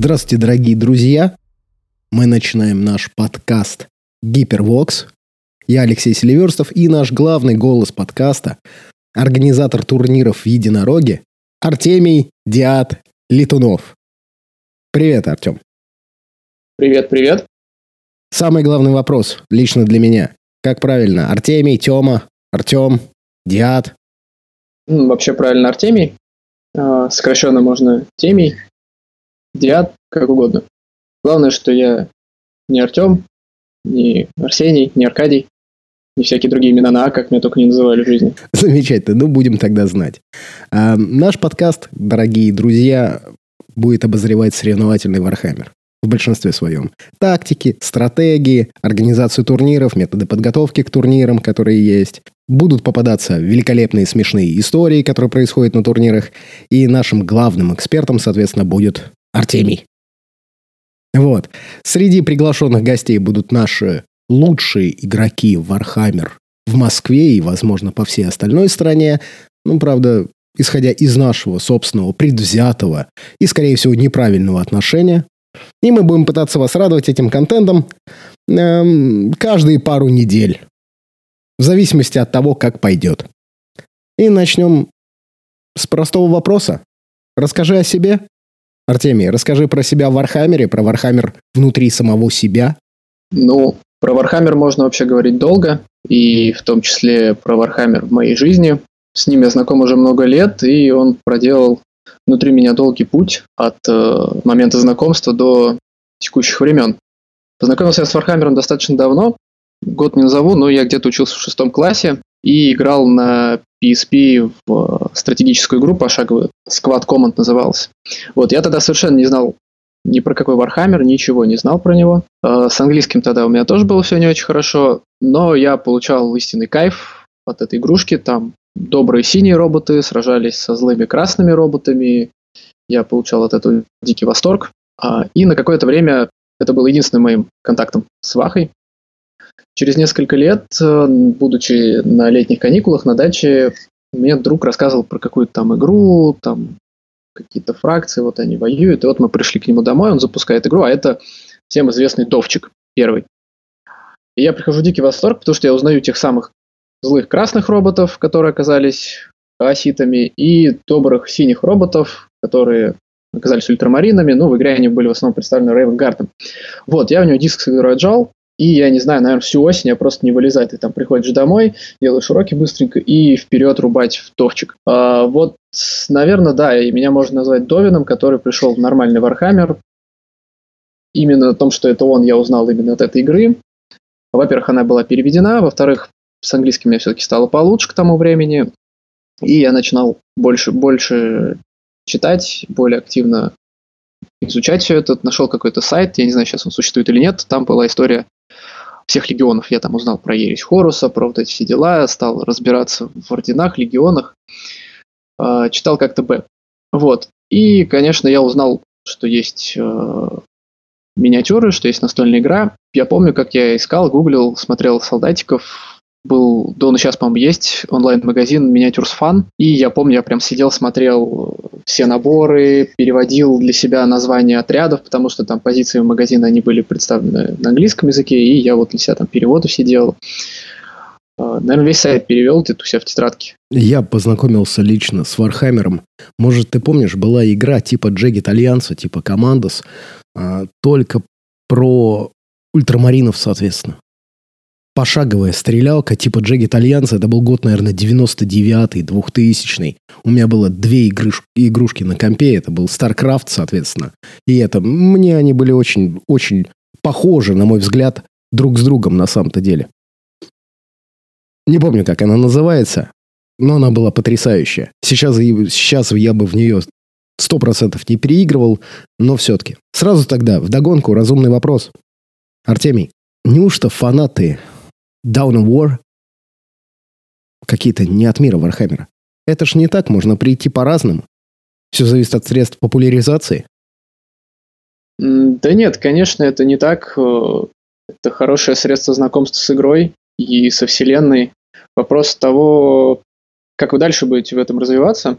Здравствуйте, дорогие друзья! Мы начинаем наш подкаст Гипервокс. Я Алексей Селиверстов и наш главный голос подкаста, организатор турниров в единороге Артемий Диад Летунов. Привет, Артем. Привет, привет. Самый главный вопрос лично для меня. Как правильно? Артемий, Тёма, Артем, Диад? Вообще правильно Артемий. А, сокращенно можно Темий. Диад, как угодно. Главное, что я не Артем, не Арсений, не Аркадий, не всякие другие имена на А, как меня только не называли в жизни. Замечательно, ну будем тогда знать. А, наш подкаст, дорогие друзья, будет обозревать соревновательный Warhammer в большинстве своем. Тактики, стратегии, организацию турниров, методы подготовки к турнирам, которые есть. Будут попадаться великолепные смешные истории, которые происходят на турнирах. И нашим главным экспертом, соответственно, будет Артемий. Вот. Среди приглашенных гостей будут наши лучшие игроки в Warhammer в Москве и, возможно, по всей остальной стране. Ну, правда, исходя из нашего собственного предвзятого и, скорее всего, неправильного отношения. И мы будем пытаться вас радовать этим контентом эм, каждые пару недель. В зависимости от того, как пойдет. И начнем с простого вопроса. Расскажи о себе. Артемий, расскажи про себя в Warhammer е, про Warhammer внутри самого себя. Ну, про Warhammer можно вообще говорить долго, и в том числе про Warhammer в моей жизни. С ним я знаком уже много лет, и он проделал внутри меня долгий путь от э, момента знакомства до текущих времен. Познакомился я с Warhammer ом достаточно давно, год не назову, но я где-то учился в шестом классе и играл на PSP в стратегическую игру пошаговую, Squad Command называлась. Вот, я тогда совершенно не знал ни про какой Warhammer, ничего не знал про него. Э, с английским тогда у меня тоже было все не очень хорошо, но я получал истинный кайф от этой игрушки. Там добрые синие роботы сражались со злыми красными роботами. Я получал от этого дикий восторг. А, и на какое-то время это был единственным моим контактом с Вахой. Через несколько лет, э, будучи на летних каникулах на даче, мне друг рассказывал про какую-то там игру, там какие-то фракции, вот они воюют. И вот мы пришли к нему домой, он запускает игру, а это всем известный Довчик первый. И я прихожу в дикий восторг, потому что я узнаю тех самых злых красных роботов, которые оказались оситами, и добрых синих роботов, которые оказались ультрамаринами, но в игре они были в основном представлены Рейвенгардом. Вот, я у него диск с игрой отжал, и я не знаю, наверное, всю осень я просто не вылезаю. Ты там приходишь домой, делаешь уроки быстренько и вперед рубать в довчик. А, вот, наверное, да, и меня можно назвать Довином, который пришел в нормальный Вархаммер. Именно о том, что это он, я узнал именно от этой игры. Во-первых, она была переведена, во-вторых, с английским мне все-таки стало получше к тому времени. И я начинал больше, больше читать, более активно изучать все это. Нашел какой-то сайт, я не знаю, сейчас он существует или нет. Там была история всех легионов. Я там узнал про ересь Хоруса, про вот эти все дела, стал разбираться в орденах, легионах. А, читал как-то Б. Вот. И, конечно, я узнал, что есть э, миниатюры, что есть настольная игра. Я помню, как я искал, гуглил, смотрел солдатиков, был, да он и сейчас, по-моему, есть онлайн-магазин Miniatures Fun, и я помню, я прям сидел, смотрел все наборы, переводил для себя названия отрядов, потому что там позиции магазина, они были представлены на английском языке, и я вот для себя там переводы сидел. А, Наверное, весь сайт перевел где-то у себя в тетрадке. Я познакомился лично с Вархаммером. Может, ты помнишь, была игра типа Jagged Alliance, типа Commandos, а, только про ультрамаринов, соответственно пошаговая стрелялка типа Джегет Альянса. Это был год, наверное, 99-й, 2000-й. У меня было две игрушки, игрушки на компе. Это был StarCraft, соответственно. И это, мне они были очень, очень похожи, на мой взгляд, друг с другом на самом-то деле. Не помню, как она называется, но она была потрясающая. Сейчас, сейчас я бы в нее сто процентов не переигрывал, но все-таки. Сразу тогда, вдогонку, разумный вопрос. Артемий, неужто фанаты Dawn of War какие-то не от мира Вархаммера. Это ж не так, можно прийти по-разному. Все зависит от средств популяризации. Да нет, конечно, это не так. Э, это хорошее средство знакомства с игрой и со вселенной. Вопрос того, как вы дальше будете в этом развиваться.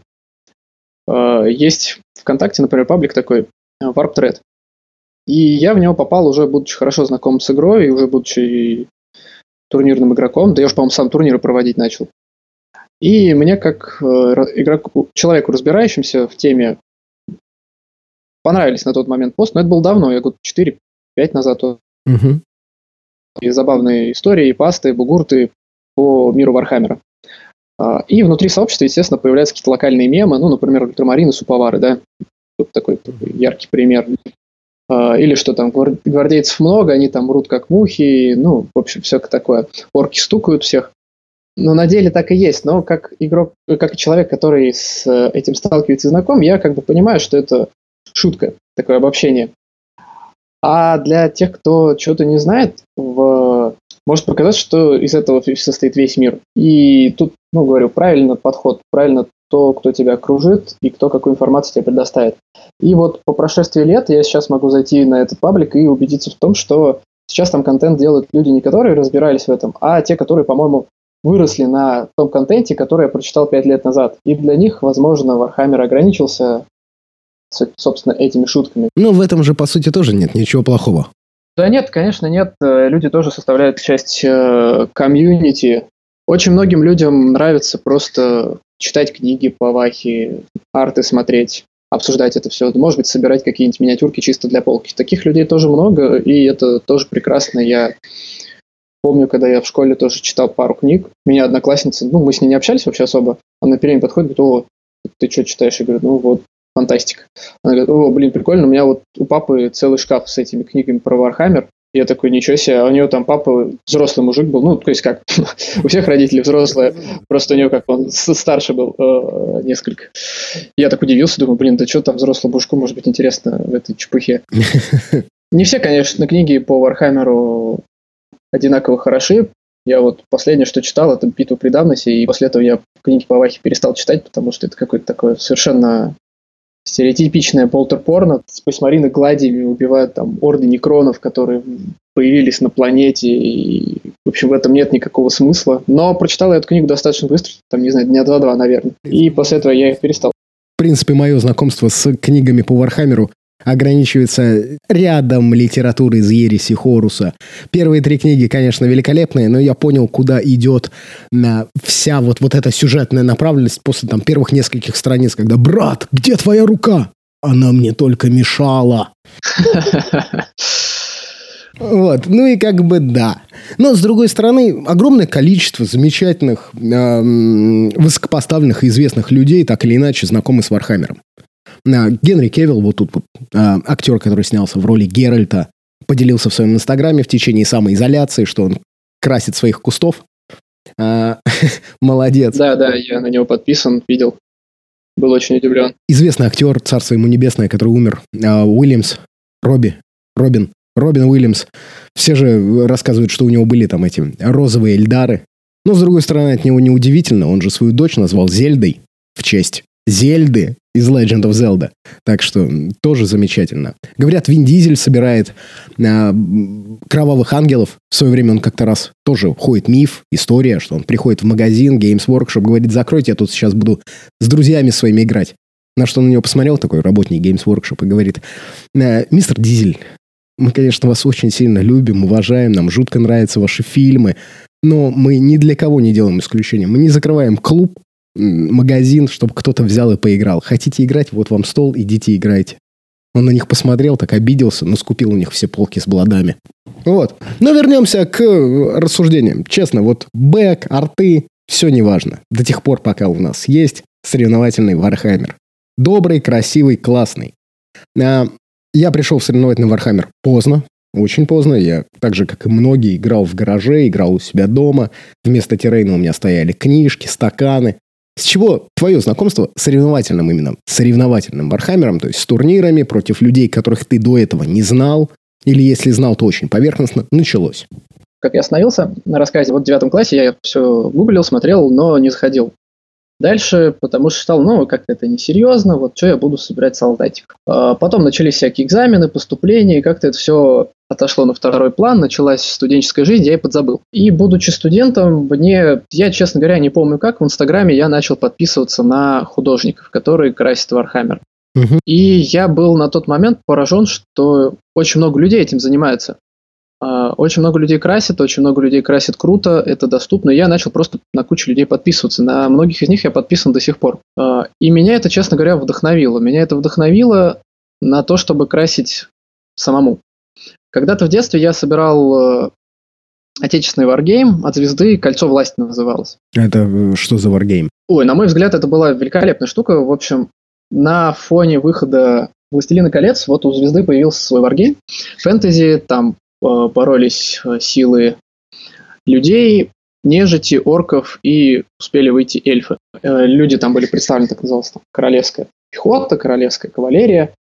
Э, есть ВКонтакте, например, паблик такой Warp Thread. И я в него попал уже будучи хорошо знаком с игрой, и уже будучи турнирным игроком. Да я уж, по-моему, сам турниры проводить начал. И мне, как э, игроку, человеку, разбирающимся в теме, понравились на тот момент пост, но это было давно, я год 4-5 назад. Угу. И забавные истории, и пасты, и бугурты по миру Вархаммера. А, и внутри сообщества, естественно, появляются какие-то локальные мемы, ну, например, ультрамарины, суповары, да, вот такой, такой яркий пример. А, или что там, гвардейцев много, они там мрут как мухи, ну, в общем, все такое. Орки стукают всех. Но на деле так и есть. Но как игрок, как человек, который с этим сталкивается и знаком, я как бы понимаю, что это шутка, такое обобщение. А для тех, кто что-то не знает, в... может показаться, что из этого состоит весь мир. И тут, ну, говорю, правильно подход, правильно то, кто тебя окружит и кто какую информацию тебе предоставит. И вот по прошествии лет я сейчас могу зайти на этот паблик и убедиться в том, что сейчас там контент делают люди, не которые разбирались в этом, а те, которые, по-моему, выросли на том контенте, который я прочитал пять лет назад. И для них, возможно, Warhammer ограничился, собственно, этими шутками. Но в этом же, по сути, тоже нет ничего плохого. Да нет, конечно, нет. Э, люди тоже составляют часть э, комьюнити. Очень многим людям нравится просто читать книги по Вахе, арты смотреть, обсуждать это все. Может быть, собирать какие-нибудь миниатюрки чисто для полки. Таких людей тоже много, и это тоже прекрасно. Я Помню, когда я в школе тоже читал пару книг, меня одноклассница, ну, мы с ней не общались вообще особо, она перед подходит, говорит, о, ты что читаешь? Я говорю, ну вот, фантастика. Она говорит, о, блин, прикольно, у меня вот у папы целый шкаф с этими книгами про Вархаммер. Я такой, ничего себе, а у него там папа взрослый мужик был, ну, то есть как, у всех родителей взрослые, просто у него как он старше был э, несколько. Я так удивился, думаю, блин, да что там взрослому мужику может быть интересно в этой чепухе. Не все, конечно, книги по Вархаммеру одинаково хороши. Я вот последнее, что читал, это «Битву при Дамносе», и после этого я книги по Вахе перестал читать, потому что это какое-то такое совершенно стереотипичное болтер-порно. Спейс-марины гладиями убивают там орды некронов, которые появились на планете, и, в общем, в этом нет никакого смысла. Но прочитал я эту книгу достаточно быстро, там, не знаю, дня два-два, наверное. И после этого я их перестал. В принципе, мое знакомство с книгами по Вархаммеру ограничивается рядом литературы из Ереси Хоруса. Первые три книги, конечно, великолепные, но я понял, куда идет вся вот, вот эта сюжетная направленность после там первых нескольких страниц, когда «Брат, где твоя рука?» Она мне только мешала. Вот, ну и как бы да. Но, с другой стороны, огромное количество замечательных, э, высокопоставленных и известных людей, так или иначе, знакомы с Вархаммером. А, Генри Кевилл, вот тут а, актер, который снялся в роли Геральта, поделился в своем инстаграме в течение самоизоляции, что он красит своих кустов. А, молодец. Да, да, я на него подписан, видел. Был очень удивлен. Известный актер, царство ему небесное, который умер, Уильямс, Робби, Робин, Робин Уильямс. Все же рассказывают, что у него были там эти розовые эльдары. Но, с другой стороны, от него неудивительно. Он же свою дочь назвал Зельдой в честь Зельды из Legend of Zelda. Так что тоже замечательно. Говорят, Вин Дизель собирает э, кровавых ангелов. В свое время он как-то раз тоже ходит миф, история, что он приходит в магазин, Games Workshop, говорит, закройте, я тут сейчас буду с друзьями своими играть. На что на него посмотрел, такой работник Games Workshop, и говорит, э, мистер Дизель, мы, конечно, вас очень сильно любим, уважаем, нам жутко нравятся ваши фильмы, но мы ни для кого не делаем исключения. Мы не закрываем клуб, магазин, чтобы кто-то взял и поиграл. Хотите играть, вот вам стол, идите играйте. Он на них посмотрел, так обиделся, но скупил у них все полки с бладами. Вот. Но вернемся к рассуждениям. Честно, вот бэк, арты, все неважно. До тех пор, пока у нас есть соревновательный Вархаммер. Добрый, красивый, классный. А, я пришел в соревновательный Вархаммер поздно, очень поздно. Я, так же, как и многие, играл в гараже, играл у себя дома. Вместо террейна у меня стояли книжки, стаканы. С чего твое знакомство с соревновательным именно, соревновательным Вархаммером, то есть с турнирами против людей, которых ты до этого не знал, или если знал, то очень поверхностно, началось? Как я остановился на рассказе, вот в девятом классе я все гуглил, смотрел, но не заходил. Дальше, потому что считал, ну, как-то это несерьезно, вот что я буду собирать солдатик. А потом начались всякие экзамены, поступления, и как-то это все отошло на второй план, началась студенческая жизнь, я и подзабыл. И будучи студентом, мне, я, честно говоря, не помню как, в Инстаграме я начал подписываться на художников, которые красят Вархаммер. Угу. И я был на тот момент поражен, что очень много людей этим занимается. А, очень много людей красит, очень много людей красит круто, это доступно. Я начал просто на кучу людей подписываться. На многих из них я подписан до сих пор. А, и меня это, честно говоря, вдохновило. Меня это вдохновило на то, чтобы красить самому. Когда-то в детстве я собирал э, отечественный варгейм от звезды «Кольцо власти» называлось. Это э, что за варгейм? Ой, на мой взгляд, это была великолепная штука. В общем, на фоне выхода «Властелина колец» вот у звезды появился свой варгейм. Фэнтези, там боролись э, силы людей, нежити, орков и успели выйти эльфы. Э, люди там были представлены, так называлось, там, королевская пехота, королевская кавалерия.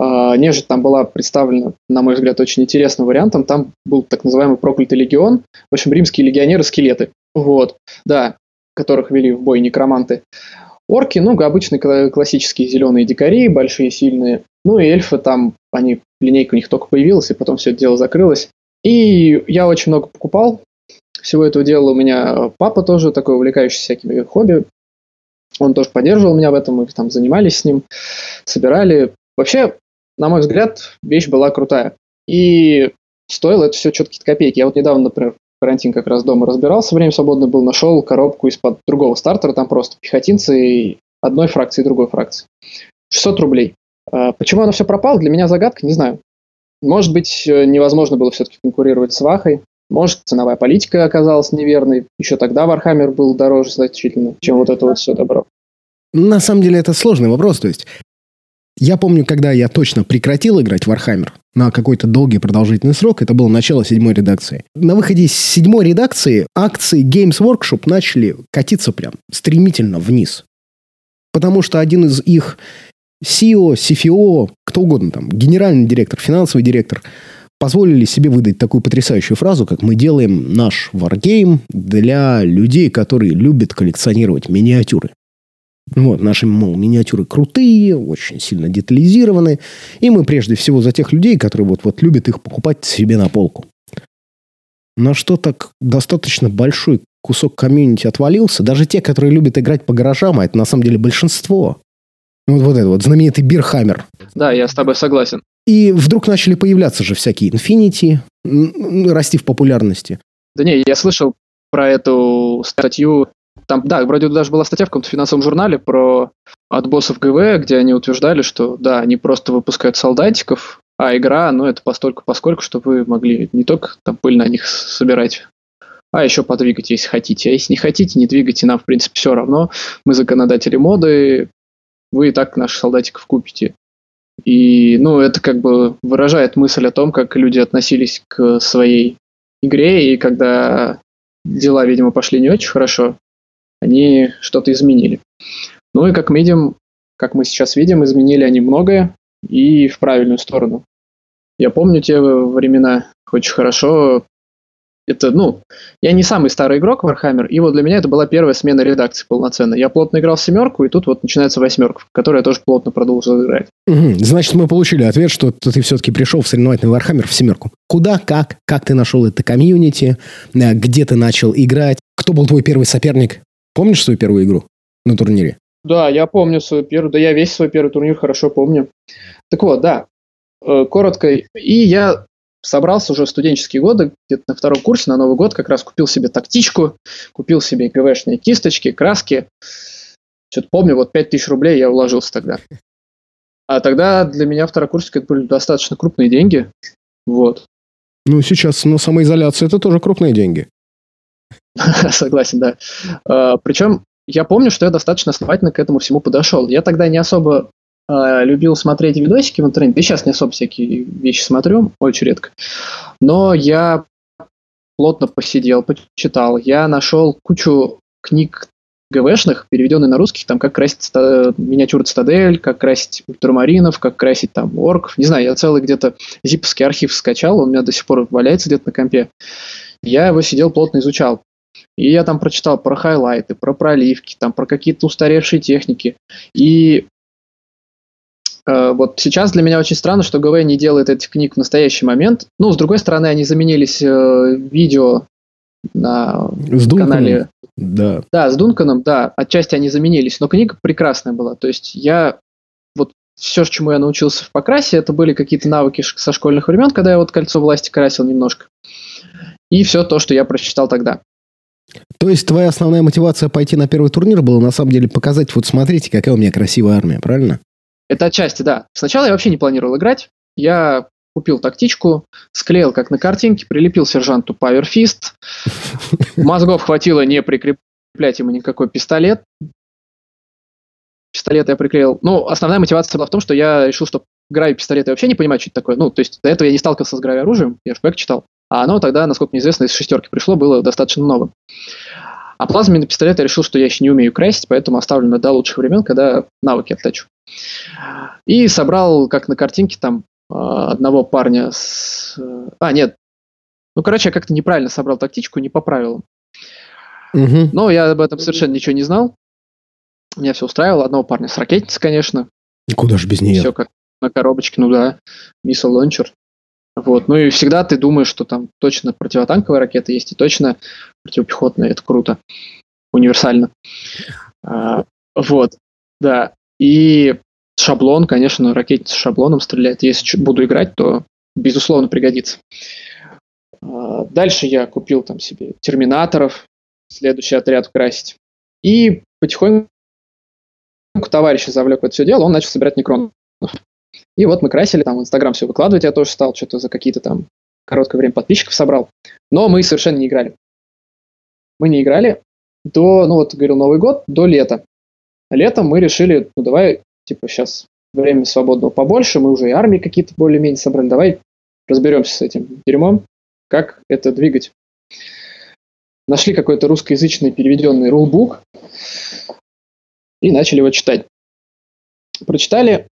Э, нежить там была представлена, на мой взгляд, очень интересным вариантом. Там был так называемый проклятый легион. В общем, римские легионеры-скелеты. Вот, да, которых вели в бой некроманты. Орки, ну, обычные классические зеленые дикари, большие, сильные. Ну и эльфы там, они, линейка у них только появилась, и потом все это дело закрылось. И я очень много покупал всего этого дела. У меня папа тоже такой увлекающийся всякими хобби. Он тоже поддерживал меня в этом, мы там занимались с ним, собирали. Вообще, на мой взгляд, вещь была крутая. И стоило это все какие-то копейки. Я вот недавно, например, карантин как раз дома разбирался, время свободное был, нашел коробку из-под другого стартера, там просто пехотинцы одной фракции и другой фракции. 600 рублей. А почему оно все пропало, для меня загадка, не знаю. Может быть, э, невозможно было все-таки конкурировать с Вахой. Может, ценовая политика оказалась неверной. Еще тогда Вархаммер был дороже значительно, чем вот это вот все добро. На самом деле это сложный вопрос. То есть я помню, когда я точно прекратил играть в Warhammer на какой-то долгий продолжительный срок, это было начало седьмой редакции. На выходе из седьмой редакции акции Games Workshop начали катиться прям стремительно вниз. Потому что один из их CEO, CFO, кто угодно там, генеральный директор, финансовый директор, позволили себе выдать такую потрясающую фразу, как «Мы делаем наш варгейм для людей, которые любят коллекционировать миниатюры». Вот, наши, мол, миниатюры крутые, очень сильно детализированы. И мы прежде всего за тех людей, которые вот-вот любят их покупать себе на полку. На что так достаточно большой кусок комьюнити отвалился. Даже те, которые любят играть по гаражам, а это на самом деле большинство. Вот, вот это вот знаменитый Beerhammer. Да, я с тобой согласен. И вдруг начали появляться же всякие Infinity, расти в популярности. Да не, я слышал про эту статью там, да, вроде даже была статья в каком-то финансовом журнале про от боссов ГВ, где они утверждали, что да, они просто выпускают солдатиков, а игра, ну, это постольку поскольку, чтобы вы могли не только там пыль на них собирать, а еще подвигать, если хотите. А если не хотите, не двигайте, нам, в принципе, все равно. Мы законодатели моды, вы и так наших солдатиков купите. И, ну, это как бы выражает мысль о том, как люди относились к своей игре, и когда дела, видимо, пошли не очень хорошо, они что-то изменили. Ну и как видим, как мы сейчас видим, изменили они многое и в правильную сторону. Я помню те времена очень хорошо. Это, ну, я не самый старый игрок Warhammer, и вот для меня это была первая смена редакции полноценная. Я плотно играл в семерку, и тут вот начинается восьмерка, в которой я тоже плотно продолжил играть. Угу. Значит, мы получили ответ, что ты все-таки пришел в соревновательный Warhammer в семерку. Куда, как, как ты нашел это комьюнити, э, где ты начал играть, кто был твой первый соперник? Помнишь свою первую игру на турнире? Да, я помню свою первую, да я весь свой первый турнир хорошо помню. Так вот, да, э, коротко. И я собрался уже в студенческие годы, где-то на втором курсе, на Новый год, как раз купил себе тактичку, купил себе ГВшные кисточки, краски. Что-то помню, вот 5000 рублей я уложился тогда. А тогда для меня второкурсники это были достаточно крупные деньги. Вот. Ну, сейчас, но самоизоляция это тоже крупные деньги. Согласен, да. А, Причем я помню, что я достаточно основательно к этому всему подошел. Я тогда не особо а, любил смотреть видосики в интернете. И сейчас не особо всякие вещи смотрю, очень редко. Но я плотно посидел, почитал. Я нашел кучу книг ГВшных, переведенных на русский, там, как красить ста- миниатюры цитадель, как красить ультрамаринов, как красить там орков. Не знаю, я целый где-то зиповский архив скачал, он у меня до сих пор валяется где-то на компе. Я его сидел, плотно изучал. И я там прочитал про хайлайты, про проливки, там про какие-то устаревшие техники. И э, вот сейчас для меня очень странно, что ГВ не делает этих книг в настоящий момент. Ну, с другой стороны, они заменились э, видео на с канале. Да. Да, с Дунканом, да, отчасти они заменились, но книга прекрасная была. То есть я вот все, чему я научился в покрасе, это были какие-то навыки со школьных времен, когда я вот кольцо власти красил немножко. И все то, что я прочитал тогда. То есть твоя основная мотивация пойти на первый турнир была на самом деле показать, вот смотрите, какая у меня красивая армия, правильно? Это отчасти, да. Сначала я вообще не планировал играть. Я купил тактичку, склеил как на картинке, прилепил сержанту Power Fist. Мозгов хватило не прикреплять ему никакой пистолет. Пистолет я приклеил. Ну, основная мотивация была в том, что я решил, что грави пистолет я вообще не понимаю, что это такое. Ну, то есть до этого я не сталкивался с грави оружием, я шпек читал. А оно тогда, насколько мне известно, из шестерки пришло, было достаточно новым. А плазменный пистолет я решил, что я еще не умею красить, поэтому оставлю на до лучших времен, когда навыки оттачу. И собрал, как на картинке, там а, одного парня с... А, нет. Ну, короче, я как-то неправильно собрал тактичку, не по правилам. Угу. Но я об этом совершенно ничего не знал. Меня все устраивало. Одного парня с ракетницы, конечно. И куда же без нее? Все как на коробочке, ну да. Миссил лончер. Вот. Ну и всегда ты думаешь, что там точно противотанковая ракета есть и точно противопехотная. Это круто. Универсально. А, вот. Да. И шаблон, конечно, ракетница с шаблоном стреляет. Если буду играть, то безусловно пригодится. А, дальше я купил там себе терминаторов, следующий отряд красить. И потихоньку товарища завлек в это все дело, он начал собирать некронов. И вот мы красили, там в Инстаграм все выкладывать, я тоже стал, что-то за какие-то там короткое время подписчиков собрал. Но мы совершенно не играли. Мы не играли до, ну вот, говорил, Новый год, до лета. Летом мы решили, ну давай, типа, сейчас время свободного побольше, мы уже и армии какие-то более-менее собрали, давай разберемся с этим дерьмом, как это двигать. Нашли какой-то русскоязычный переведенный рулбук и начали его читать. Прочитали,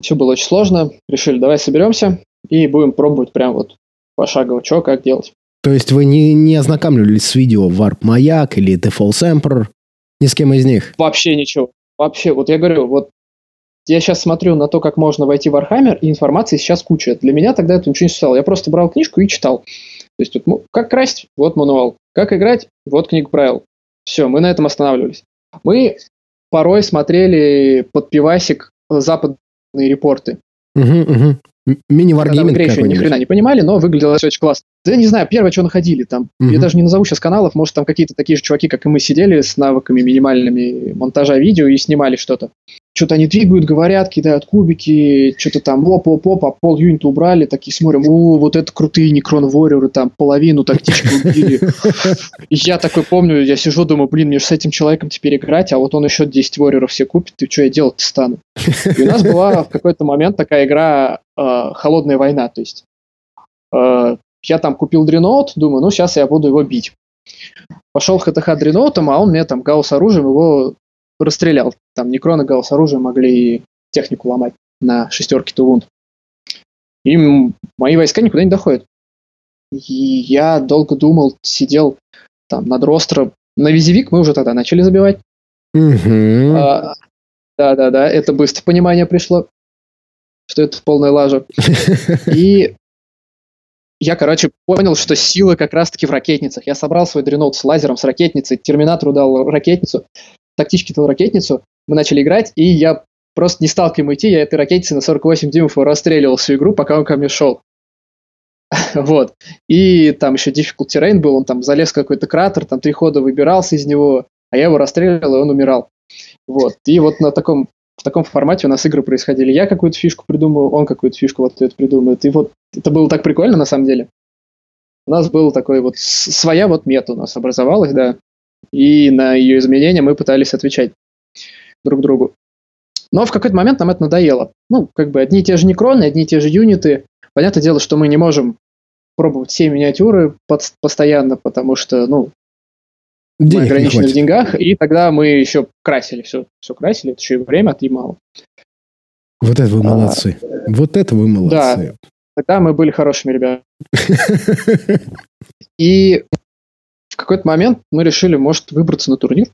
все было очень сложно. Решили, давай соберемся и будем пробовать прям вот пошагово, что, как делать. То есть вы не, не ознакомливались с видео Warp Маяк или The False Emperor? Ни с кем из них? Вообще ничего. Вообще, вот я говорю, вот я сейчас смотрю на то, как можно войти в Warhammer, и информации сейчас куча. Для меня тогда это ничего не стало. Я просто брал книжку и читал. То есть, вот, как красть, вот мануал. Как играть, вот книга правил. Все, мы на этом останавливались. Мы порой смотрели под пивасик запад репорты. Угу, угу. Мини-варгейминг Тогда еще ни хрена не понимали, но выглядело все очень классно. Да не знаю, первое, что находили там. Угу. Я даже не назову сейчас каналов, может там какие-то такие же чуваки, как и мы, сидели с навыками минимальными монтажа видео и снимали что-то что-то они двигают, говорят, кидают кубики, что-то там оп-оп-оп, а пол юнита убрали, такие смотрим, о, вот это крутые Некрон Warrior, там половину тактички убили. Я такой помню, я сижу, думаю, блин, мне же с этим человеком теперь играть, а вот он еще 10 Warrior все купит, и что я делать стану? И у нас была в какой-то момент такая игра э, «Холодная война», то есть э, я там купил дреноут, думаю, ну сейчас я буду его бить. Пошел ХТХ дреноутом, а он мне там гаусс оружием его расстрелял. Там Некрон и Гаусс оружие могли технику ломать на шестерке Тувунд. И мои войска никуда не доходят. И я долго думал, сидел там над ростро. На визивик мы уже тогда начали забивать. да, да, да, это быстро понимание пришло, что это полная лажа. И я, короче, понял, что сила как раз-таки в ракетницах. Я собрал свой дреноут с лазером, с ракетницей, терминатору дал ракетницу, тактички дал ракетницу, мы начали играть, и я просто не стал к нему идти, я этой ракетницей на 48 дюймов расстреливал всю игру, пока он ко мне шел. вот. И там еще difficult terrain был, он там залез в какой-то кратер, там три хода выбирался из него, а я его расстреливал, и он умирал. Вот. И вот на таком, в таком формате у нас игры происходили. Я какую-то фишку придумаю, он какую-то фишку вот ответ придумает. И вот это было так прикольно на самом деле. У нас был такой вот своя вот мета у нас образовалась, да. И на ее изменения мы пытались отвечать друг другу. Но в какой-то момент нам это надоело. Ну, как бы одни и те же некроны, одни и те же юниты. Понятное дело, что мы не можем пробовать все миниатюры под, постоянно, потому что, ну, Денег мы ограничены в деньгах, и тогда мы еще красили все, все красили, это еще и время отъемало. Вот это вы а, молодцы. А, вот это вы молодцы. Да, тогда мы были хорошими ребятами. И в какой-то момент мы решили, может, выбраться на турнир.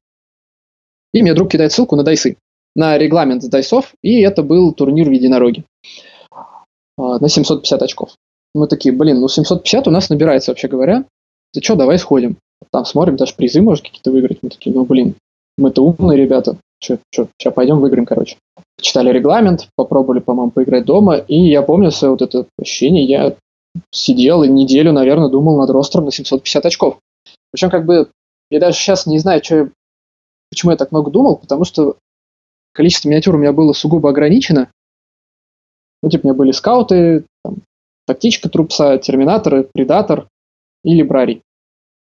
И мне друг кидает ссылку на дайсы, на регламент с дайсов, и это был турнир в единороге а, на 750 очков. Мы такие, блин, ну 750 у нас набирается, вообще говоря. Ты что, давай сходим. Там смотрим, даже призы может какие-то выиграть. Мы такие, ну блин, мы-то умные ребята. что, сейчас пойдем выиграем, короче. Читали регламент, попробовали, по-моему, поиграть дома, и я помню свое вот это ощущение, я сидел и неделю, наверное, думал над ростером на 750 очков. Причем, как бы, я даже сейчас не знаю, что, почему я так много думал, потому что количество миниатюр у меня было сугубо ограничено. Ну, типа, у меня были скауты, там, тактичка трупса, терминаторы, предатор и либрарий.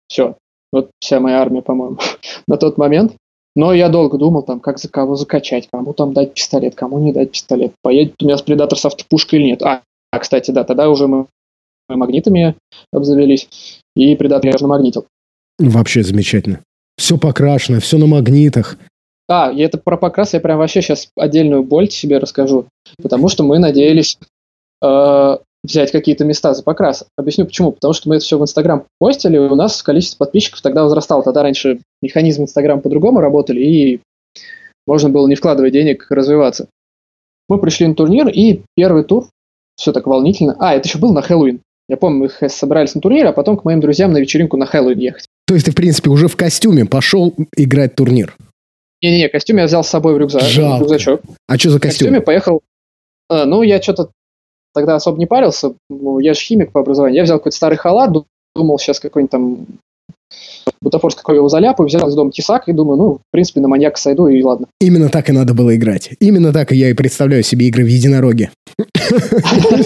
Все. Вот вся моя армия, по-моему, на тот момент. Но я долго думал, там, как за кого закачать, кому там дать пистолет, кому не дать пистолет. Поедет у меня с предатор с автопушкой или нет. А, а, кстати, да, тогда уже мы магнитами обзавелись, и предатор я уже намагнитил. Вообще замечательно. Все покрашено, все на магнитах. А, и это про покрас я прям вообще сейчас отдельную боль себе расскажу. Потому что мы надеялись э, взять какие-то места за покрас. Объясню почему. Потому что мы это все в Инстаграм постили, и у нас количество подписчиков тогда возрастало. Тогда раньше механизм Инстаграм по-другому работали, и можно было не вкладывая денег развиваться. Мы пришли на турнир, и первый тур, все так волнительно. А, это еще был на Хэллоуин. Я помню, мы собрались на турнир, а потом к моим друзьям на вечеринку на Хэллоуин ехать. То есть ты, в принципе, уже в костюме пошел играть турнир? Не-не, костюм я взял с собой в рюкзак, Жалко. рюкзачок. А что за костюм? В костюме поехал... А, ну, я что-то тогда особо не парился, ну, я же химик по образованию. Я взял какой-то старый халат, думал, сейчас какой-нибудь там бутафорский какой его заляпаю, взял из дома тесак и думаю, ну, в принципе, на маньяка сойду и ладно. Именно так и надо было играть. Именно так я и представляю себе игры в единороге.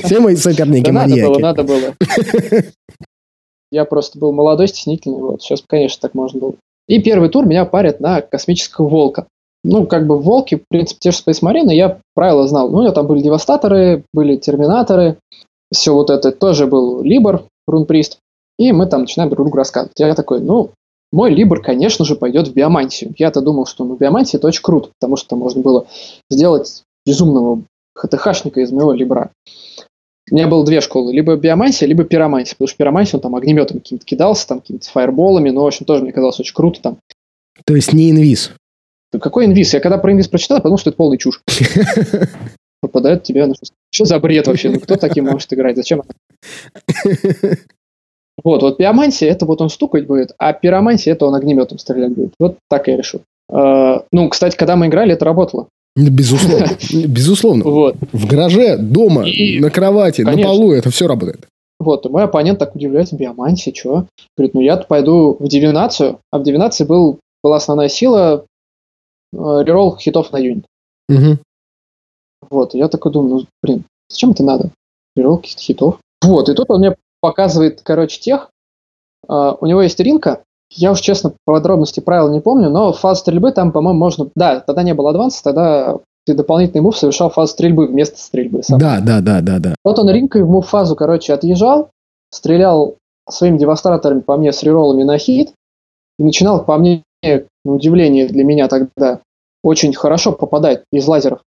Все мои соперники маньяки. Надо было, надо было. Я просто был молодой, стеснительный. Вот. Сейчас, конечно, так можно было. И первый тур меня парят на космического волка. Ну, как бы волки, в принципе, те же Space Marine, я правила знал. Ну, у меня там были девастаторы, были терминаторы, все вот это тоже был Либор, Рунприст. И мы там начинаем друг другу рассказывать. Я такой, ну, мой Либор, конечно же, пойдет в биомантию. Я-то думал, что ну, биомантия это очень круто, потому что можно было сделать безумного ХТХшника из моего Либра. У меня было две школы, либо биомансия, либо пиромансия, потому что пиромансия, он там огнеметом каким-то кидался, там какими-то фаерболами, но, в общем, тоже мне казалось очень круто там. То есть не инвиз? Какой инвиз? Я когда про инвиз прочитал, я подумал, что это полный чушь. Попадает тебе на что за бред вообще? Ну, кто таким может играть? Зачем? Вот, вот пиромансия, это вот он стукать будет, а пиромансия, это он огнеметом стрелять будет. Вот так я решил. А, ну, кстати, когда мы играли, это работало. Безусловно. Безусловно. Вот. В гараже, дома, и... на кровати, Конечно. на полу это все работает. Вот, и мой оппонент так удивляется, биомантия, чего? Говорит, ну я пойду в дивинацию, а в дивинации был, была основная сила реролл хитов на юнит. Угу. Вот, я такой думаю, ну, блин, зачем это надо? Реролл хитов. Вот, и тут он мне показывает, короче, тех. Uh, у него есть ринка, я уж честно подробности правил не помню, но фаза стрельбы там, по-моему, можно... Да, тогда не было адванса, тогда ты дополнительный мув совершал фазу стрельбы вместо стрельбы. Сам. Да, да, да, да, да. Вот он ринкой в мув-фазу, короче, отъезжал, стрелял своими девастраторами по мне с рероллами на хит, и начинал по мне, на удивление для меня тогда, очень хорошо попадать из лазеров.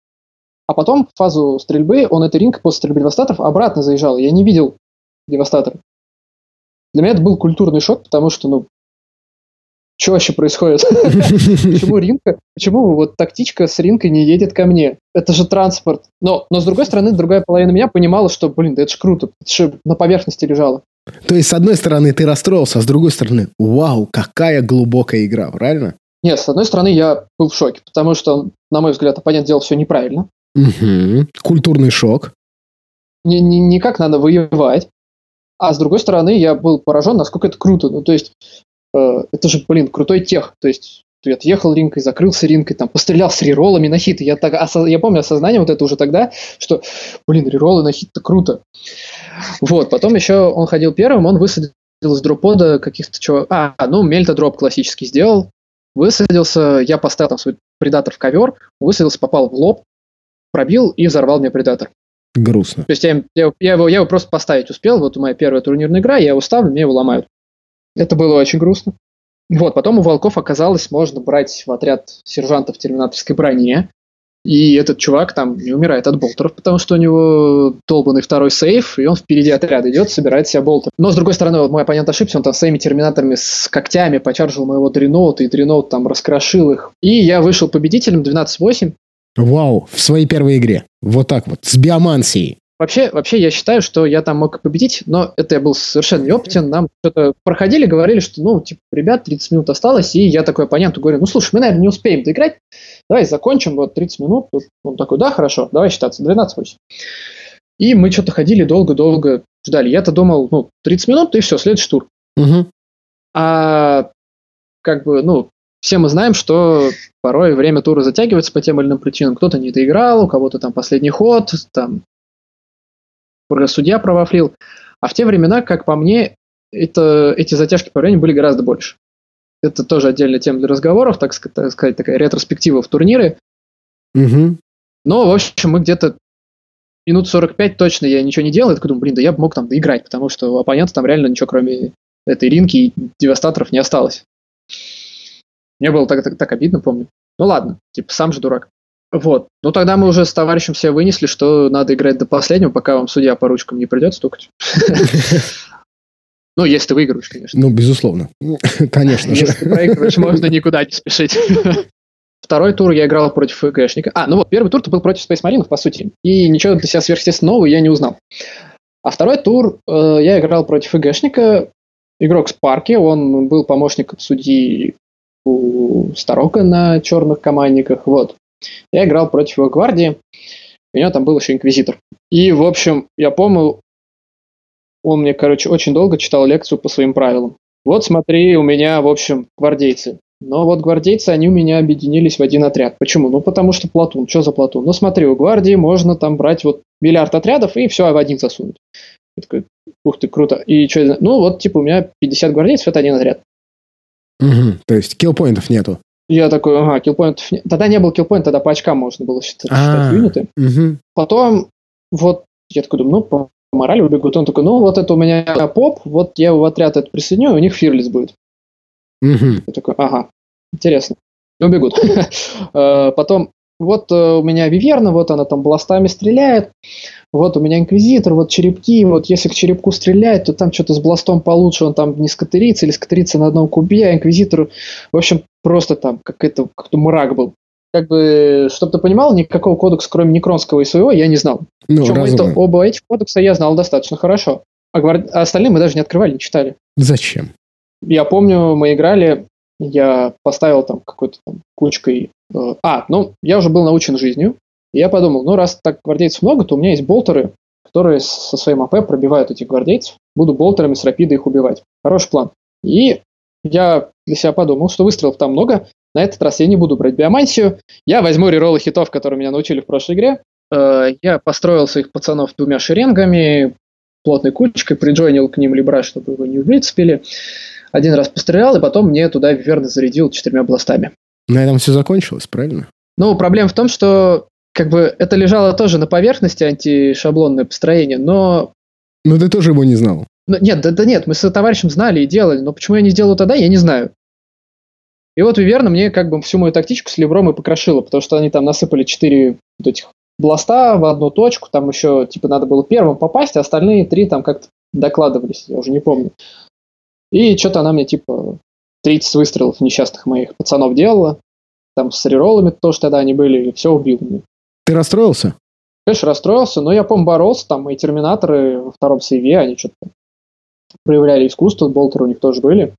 А потом в фазу стрельбы он этой ринкой после стрельбы девастаторов обратно заезжал. Я не видел девастатор. Для меня это был культурный шок, потому что, ну, что вообще происходит? Почему ринка? Почему вот тактичка с ринкой не едет ко мне? Это же транспорт. Но, но с другой стороны, другая половина меня понимала, что, блин, да это же круто. Это же на поверхности лежало. То есть, с одной стороны, ты расстроился, а с другой стороны, вау, какая глубокая игра, правильно? Нет, с одной стороны, я был в шоке, потому что, на мой взгляд, оппонент делал все неправильно. Угу. Культурный шок. Не, не, не как надо воевать. А с другой стороны, я был поражен, насколько это круто. Ну, то есть, Э, это же, блин, крутой тех. То есть ты отъехал ринкой, закрылся ринкой, там, пострелял с рероллами на хит. Я, так, осоз... я помню осознание вот это уже тогда, что, блин, рероллы на хит это круто. Вот, потом еще он ходил первым, он высадил из дропода каких-то чего... А, ну, мельта дроп классический сделал, высадился, я поставил там свой предатор в ковер, высадился, попал в лоб, пробил и взорвал мне предатор. Грустно. То есть я, я, я, его, я его просто поставить успел, вот моя первая турнирная игра, я его ставлю, мне его ломают. Это было очень грустно. Вот, потом у волков оказалось, можно брать в отряд сержантов в терминаторской броне, и этот чувак там не умирает от болтеров, потому что у него долбанный второй сейф, и он впереди отряда идет, собирает себя болтер. Но, с другой стороны, вот мой оппонент ошибся, он там своими терминаторами с когтями почаржил моего дреноута, и дреноут там раскрошил их. И я вышел победителем 12-8. Вау, в своей первой игре. Вот так вот, с биомансией. Вообще, вообще я считаю, что я там мог победить, но это я был совершенно неопытен. Нам что-то проходили, говорили, что, ну, типа, ребят, 30 минут осталось, и я такой оппоненту говорю, ну, слушай, мы, наверное, не успеем доиграть, давай закончим, вот 30 минут. Он такой, да, хорошо, давай считаться, 12-8. И мы что-то ходили долго-долго ждали. Я-то думал, ну, 30 минут, и все, следующий тур. Угу. А как бы, ну, все мы знаем, что порой время тура затягивается по тем или иным причинам. Кто-то не доиграл, у кого-то там последний ход, там судья провафлил. А в те времена, как по мне, это, эти затяжки по времени были гораздо больше. Это тоже отдельная тема для разговоров, так сказать, такая ретроспектива в турнире. Угу. Но, в общем, мы где-то минут 45 точно я ничего не делал. Я такой думаю, блин, да я бы мог там доиграть, потому что у оппонента там реально ничего, кроме этой ринки и девастаторов не осталось. Мне было так, так, так обидно, помню. Ну ладно, типа сам же дурак. Вот. Ну тогда мы уже с товарищем все вынесли, что надо играть до последнего, пока вам судья по ручкам не придет стукать. Ну, если ты выигрываешь, конечно. Ну, безусловно. Конечно же. Если проигрываешь, можно никуда не спешить. Второй тур я играл против ФГшника. А, ну вот, первый тур ты был против Space Marine, по сути. И ничего для себя сверхъестественного я не узнал. А второй тур э, я играл против ФГшника. Игрок с парки, он был помощником судьи у Старока на черных командниках. Вот. Я играл против его гвардии. У него там был еще инквизитор. И, в общем, я помню, он мне, короче, очень долго читал лекцию по своим правилам. Вот смотри, у меня, в общем, гвардейцы. Но вот гвардейцы, они у меня объединились в один отряд. Почему? Ну, потому что Платун. Что за Платун? Ну, смотри, у гвардии можно там брать вот миллиард отрядов и все в один засунуть. Я такой, ух ты, круто. И что, ну, вот, типа, у меня 50 гвардейцев, это один отряд. Угу, то есть киллпоинтов нету. Я такой, ага, киллпоинтов нет. Тогда не был киллпоинт, тогда по очкам можно было считать, А, считать юниты. Угу. Потом, вот, я такой думаю, ну, по морали убегут. Он такой, ну, вот это у меня поп, вот я его в отряд это присоединю, и у них фирлис будет. Угу. Я такой, ага, интересно. И убегут. Э, Потом, вот э, у меня Виверна, вот она там бластами стреляет, вот у меня Инквизитор, вот черепки, вот если к черепку стрелять, то там что-то с бластом получше, он там не скатерится или скатерится на одном кубе, а Инквизитор, в общем, просто там как это, как-то мрак был. Как бы, чтобы ты понимал, никакого кодекса, кроме Некронского и своего, я не знал. Ну, Причем это, оба этих кодекса я знал достаточно хорошо. А, гвар- а остальные мы даже не открывали, не читали. Зачем? Я помню, мы играли, я поставил там какой-то там кучкой... э, а, ну, я уже был научен жизнью. И я подумал, ну, раз так гвардейцев много, то у меня есть болтеры, которые со своим АП пробивают этих гвардейцев. Буду болтерами с рапидой их убивать. Хороший план. И я для себя подумал, что выстрелов там много. На этот раз я не буду брать биомансию. Я возьму рероллы хитов, которые меня научили в прошлой игре. Э, Я построил своих пацанов двумя шеренгами, плотной кучкой, приджойнил к ним либра, чтобы его не выцепили. Один раз пострелял, и потом мне туда верно зарядил четырьмя бластами. На этом все закончилось, правильно? Ну, проблема в том, что как бы это лежало тоже на поверхности антишаблонное построение, но Но ты тоже его не знал. ну, нет, да, да нет, мы с товарищем знали и делали, но почему я не сделал тогда, я не знаю. И вот Виверна мне как бы всю мою тактичку с Левром и покрошила, потому что они там насыпали четыре вот этих бласта в одну точку, там еще типа надо было первым попасть, а остальные три там как-то докладывались, я уже не помню. И что-то она мне типа 30 выстрелов несчастных моих пацанов делала, там с реролами тоже тогда они были, и все убил мне. Ты расстроился? Конечно, расстроился, но я, помню, боролся, там мои терминаторы во втором сейве, они что-то проявляли искусство, болтеры у них тоже были.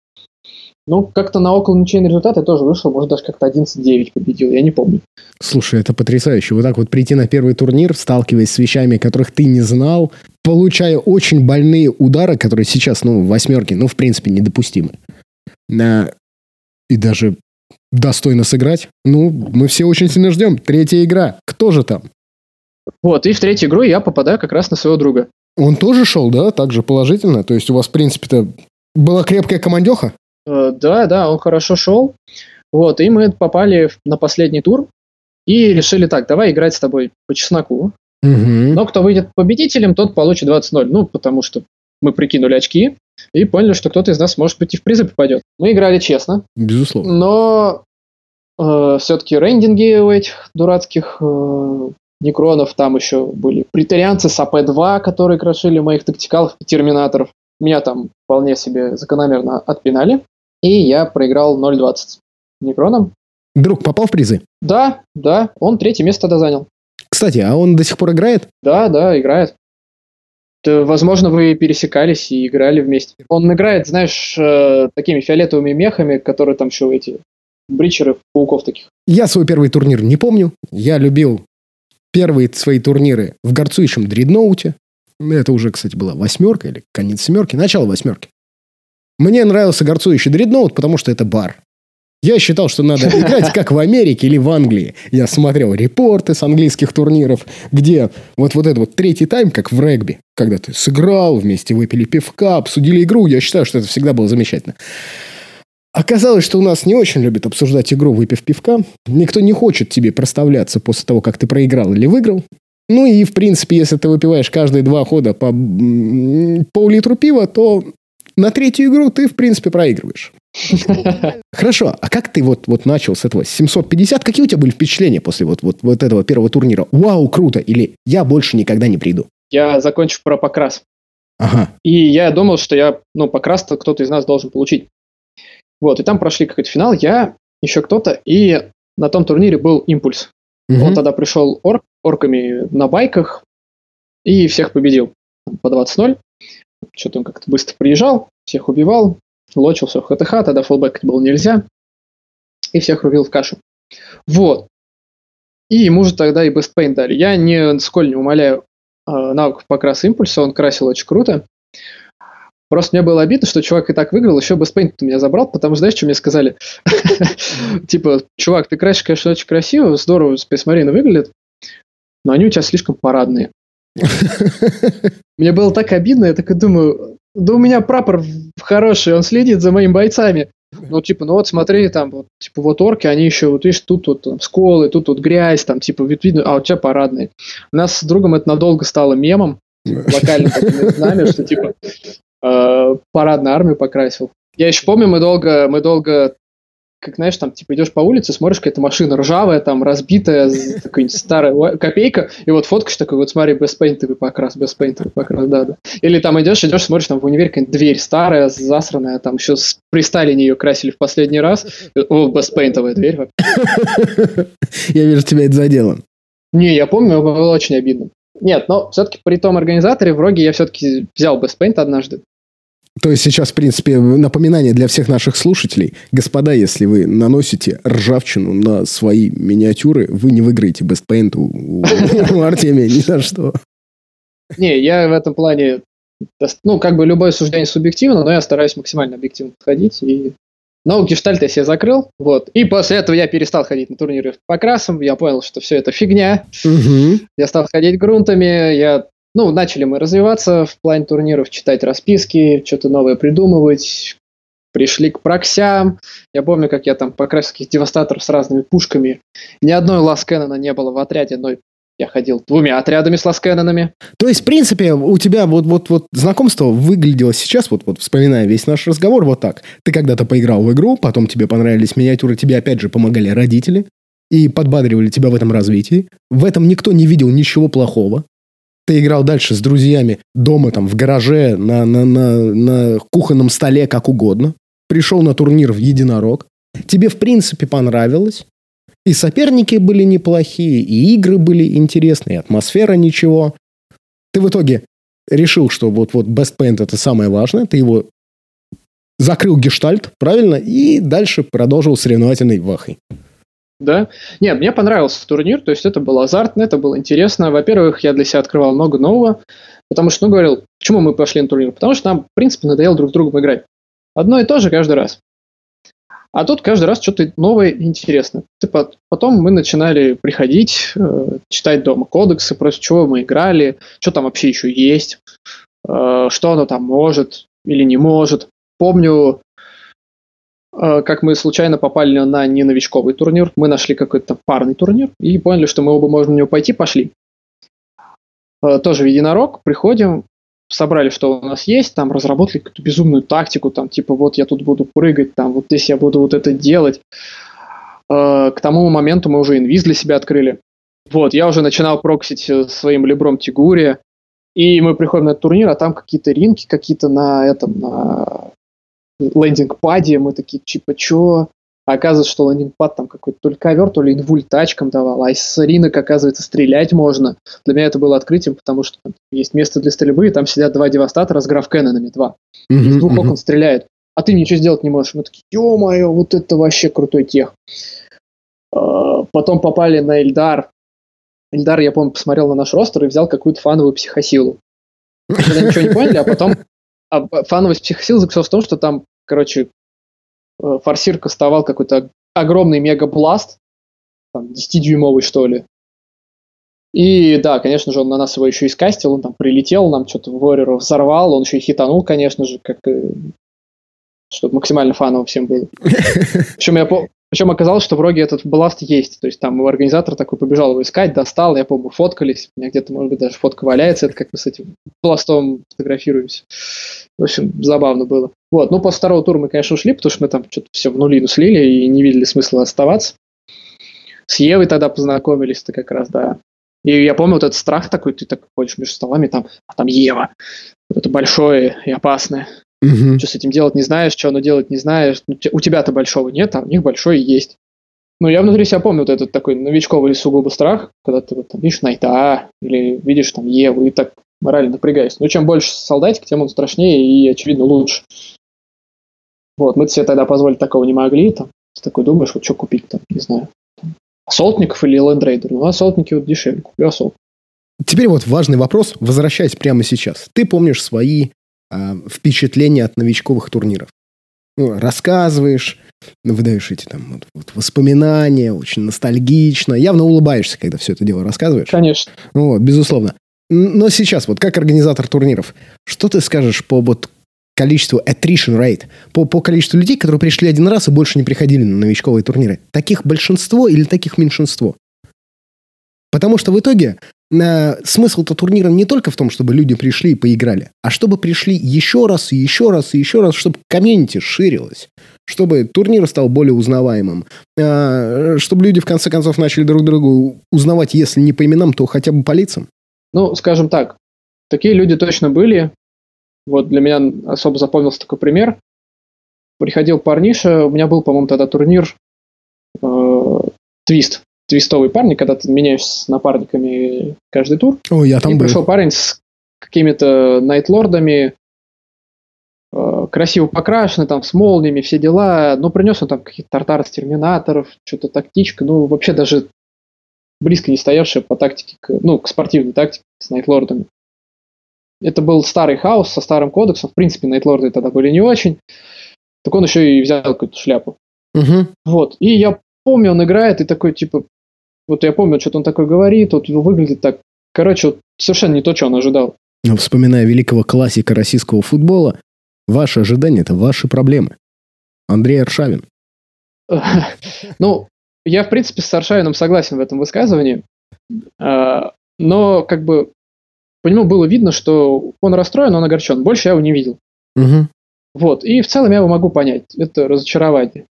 Ну, как-то на около ничейный результат я тоже вышел, может, даже как-то 11-9 победил, я не помню. Слушай, это потрясающе. Вот так вот прийти на первый турнир, сталкиваясь с вещами, которых ты не знал, получая очень больные удары, которые сейчас, ну, в восьмерке, ну, в принципе, недопустимы. На- И даже достойно сыграть. Ну, мы все очень сильно ждем. Третья игра. Кто же там? Вот, и в третью игру я попадаю как раз на своего друга. Он тоже шел, да? Так же положительно? То есть у вас, в принципе-то, была крепкая командеха? Э, Да, да, он хорошо шел. Вот, и мы попали на последний тур и решили так, давай играть с тобой по чесноку. Угу. Но кто выйдет победителем, тот получит 20-0. Ну, потому что мы прикинули очки и поняли, что кто-то из нас, может быть, и в призы попадет. Мы играли честно, Безусловно. но все-таки рейндинги у этих дурацких э, некронов, там еще были претарианцы с АП-2, которые крошили моих тактикалов и терминаторов. Меня там вполне себе закономерно отпинали, и я проиграл 0-20 некроном. Друг попал в призы? Да, да, он третье место тогда занял. Кстати, а он до сих пор играет? Да, да, играет. Да, возможно, вы пересекались и играли вместе. Он играет, знаешь, э, такими фиолетовыми мехами, которые там еще эти бричеры, пауков таких. Я свой первый турнир не помню. Я любил первые свои турниры в горцующем дредноуте. Это уже, кстати, была восьмерка или конец семерки, начало восьмерки. Мне нравился горцующий дредноут, потому что это бар. Я считал, что надо играть как в Америке или в Англии. Я смотрел репорты с английских турниров, где вот, вот этот вот третий тайм, как в регби, когда ты сыграл, вместе выпили пивка, обсудили игру. Я считаю, что это всегда было замечательно. Оказалось, что у нас не очень любят обсуждать игру, выпив пивка. Никто не хочет тебе проставляться после того, как ты проиграл или выиграл. Ну и, в принципе, если ты выпиваешь каждые два хода по пол-литру пива, то на третью игру ты, в принципе, проигрываешь. Хорошо, а как ты вот, вот начал с этого 750? Какие у тебя были впечатления после вот, вот, вот этого первого турнира? Вау, круто! Или я больше никогда не приду? Я закончу про покрас. Ага. И я думал, что я, ну, покрас кто-то из нас должен получить. Вот, и там прошли какой-то финал, я, еще кто-то, и на том турнире был импульс. Угу. Он тогда пришел орк, орками на байках и всех победил по 20-0. Что-то он как-то быстро приезжал, всех убивал, лочился в ХТХ, тогда фоллбэк было нельзя, и всех рубил в кашу. Вот. И ему же тогда и Paint дали. Я ни сколь не умоляю э, навыков покраса импульса, он красил очень круто. Просто мне было обидно, что чувак и так выиграл, еще Paint меня забрал, потому что, знаешь, что мне сказали? Типа, чувак, ты красишь, конечно, очень красиво, здорово, Space Marine выглядит, но они у тебя слишком парадные. Мне было так обидно, я так и думаю, да у меня прапор хороший, он следит за моими бойцами. Ну, типа, ну вот смотри, там, вот, типа, вот орки, они еще, вот видишь, тут вот там, сколы, тут вот грязь, там, типа, видно, а у тебя парадные. У нас с другом это надолго стало мемом, локальным таким что, типа, э, парадную армию покрасил. Я еще помню, мы долго, мы долго как, знаешь, там, типа, идешь по улице, смотришь, какая-то машина ржавая, там, разбитая, такая старая копейка, и вот фоткаешь такой, вот смотри, беспейнтовый покрас, беспейнтовый покрас, да, да. Или там идешь, идешь, смотришь, там в универе какая-нибудь дверь старая, засранная, там еще с, при Сталине ее красили в последний раз. О, беспейнтовая дверь. Я вижу, тебя это задело. Не, я помню, было очень обидно. Нет, но все-таки при том организаторе в Роге я все-таки взял Best однажды. То есть сейчас, в принципе, напоминание для всех наших слушателей. Господа, если вы наносите ржавчину на свои миниатюры, вы не выиграете Best Paint у, у Артемия ни за что. Не, я в этом плане... Ну, как бы любое суждение субъективно, но я стараюсь максимально объективно подходить. И... Но гештальт я себе закрыл, вот. И после этого я перестал ходить на турниры по красам. Я понял, что все это фигня. Угу. Я стал ходить грунтами, я ну, начали мы развиваться в плане турниров, читать расписки, что-то новое придумывать. Пришли к проксям. Я помню, как я там покрасил каких девастаторов с разными пушками. Ни одной ласкеннона не было в отряде, но я ходил двумя отрядами с ласкеннонами. То есть, в принципе, у тебя вот, вот, вот знакомство выглядело сейчас, вот, вот вспоминая весь наш разговор, вот так. Ты когда-то поиграл в игру, потом тебе понравились миниатюры, тебе опять же помогали родители и подбадривали тебя в этом развитии. В этом никто не видел ничего плохого. Ты играл дальше с друзьями дома, там, в гараже, на, на, на, на кухонном столе, как угодно. Пришел на турнир в единорог. Тебе, в принципе, понравилось. И соперники были неплохие, и игры были интересные, и атмосфера ничего. Ты в итоге решил, что вот-вот Best Paint это самое важное. Ты его закрыл гештальт, правильно? И дальше продолжил соревновательной вахой да. Нет, мне понравился турнир, то есть это было азартно, это было интересно. Во-первых, я для себя открывал много нового, потому что, ну, говорил, почему мы пошли на турнир? Потому что нам, в принципе, надоело друг с другом играть. Одно и то же каждый раз. А тут каждый раз что-то новое и интересное. Типа, потом мы начинали приходить, э, читать дома кодексы, просто чего мы играли, что там вообще еще есть, э, что оно там может или не может. Помню, как мы случайно попали на не новичковый турнир, мы нашли какой-то парный турнир и поняли, что мы оба можем на него пойти, пошли. Э, тоже в единорог, приходим, собрали, что у нас есть, там разработали какую-то безумную тактику, там типа вот я тут буду прыгать, там вот здесь я буду вот это делать. Э, к тому моменту мы уже инвиз для себя открыли. Вот, я уже начинал проксить своим либром Тигури, и мы приходим на этот турнир, а там какие-то ринки, какие-то на этом, на лендинг-паде, мы такие, типа, чё? А оказывается, что ландингпад там какой-то то ли ковер, то ли инвуль тачкам давал, а из ринок, оказывается, стрелять можно. Для меня это было открытием, потому что там есть место для стрельбы, и там сидят два девастатора с граф-кэнонами, два. Mm-hmm, из двух mm-hmm. окон стреляют. А ты ничего сделать не можешь. Мы такие, ё-моё, вот это вообще крутой тех. А, потом попали на Эльдар. Эльдар, я помню, посмотрел на наш ростер и взял какую-то фановую психосилу. Тогда ничего не поняли, а потом а фановость психосил заключалась в том, что там, короче, э, форсир кастовал какой-то огромный мегабласт, там, 10-дюймовый, что ли. И да, конечно же, он на нас его еще и скастил, он там прилетел, нам что-то Warrior взорвал, он еще и хитанул, конечно же, как э, чтобы максимально фаново всем было. Причем я, причем оказалось, что в роге этот бласт есть. То есть там организатор такой побежал его искать, достал, я помню, фоткались. У меня где-то, может быть, даже фотка валяется. Это как мы с этим бластом фотографируемся. В общем, забавно было. Вот, ну, после второго тура мы, конечно, ушли, потому что мы там что-то все в нулину слили и не видели смысла оставаться. С Евой тогда познакомились-то как раз, да. И я помню вот этот страх такой, ты так ходишь между столами, там, а там Ева. Вот это большое и опасное. Угу. Что с этим делать не знаешь, что оно делать не знаешь. Ну, у тебя-то большого нет, а у них большой есть. Ну, я внутри себя помню вот этот такой новичковый сугубо страх, когда ты вот, там, видишь Найта или видишь там Еву и так морально напрягаешься. Но чем больше солдатик, тем он страшнее и, очевидно, лучше. Вот, мы себе тогда позволить такого не могли. Там, ты такой думаешь, вот что купить там, не знаю. Там, Асолтников или Лэндрейдер. Ну, Асолтники вот дешевле, куплю. Теперь вот важный вопрос, возвращаясь прямо сейчас. Ты помнишь свои э, впечатления от новичковых турниров. Ну, рассказываешь, выдаешь эти там вот, вот воспоминания, очень ностальгично. Явно улыбаешься, когда все это дело рассказываешь. Конечно. Ну, вот, безусловно. Но сейчас, вот как организатор турниров, что ты скажешь по вот количеству attrition rate, по, по количеству людей, которые пришли один раз и больше не приходили на новичковые турниры? Таких большинство или таких меньшинство? Потому что в итоге э, смысл-то турнира не только в том, чтобы люди пришли и поиграли, а чтобы пришли еще раз, и еще раз, и еще раз, чтобы комьюнити ширилось, чтобы турнир стал более узнаваемым, э, чтобы люди в конце концов начали друг друга узнавать, если не по именам, то хотя бы по лицам. Ну, скажем так, такие люди точно были. Вот для меня особо запомнился такой пример. Приходил парниша, у меня был, по-моему, тогда турнир э, Твист твистовый парни, когда ты меняешься с напарниками каждый тур. О, я там и был. пришел парень с какими-то найтлордами, э, красиво покрашенный, там, с молниями, все дела. Но принес он там какие-то тартары с терминаторов, что-то тактичка. Ну, вообще даже близко не стоявшая по тактике, к, ну, к спортивной тактике с найтлордами. Это был старый хаос со старым кодексом. В принципе, найтлорды тогда были не очень. Так он еще и взял какую-то шляпу. Угу. Вот. И я помню, он играет и такой, типа, вот я помню, что-то он такой говорит, вот выглядит так. Короче, вот совершенно не то, что он ожидал. Вспоминая великого классика российского футбола, ваши ожидания – это ваши проблемы. Андрей Аршавин. Ну, я, в принципе, с Аршавином согласен в этом высказывании. А, но, как бы, по нему было видно, что он расстроен, он огорчен. Больше я его не видел. Угу. Вот. И в целом я его могу понять. Это разочарование.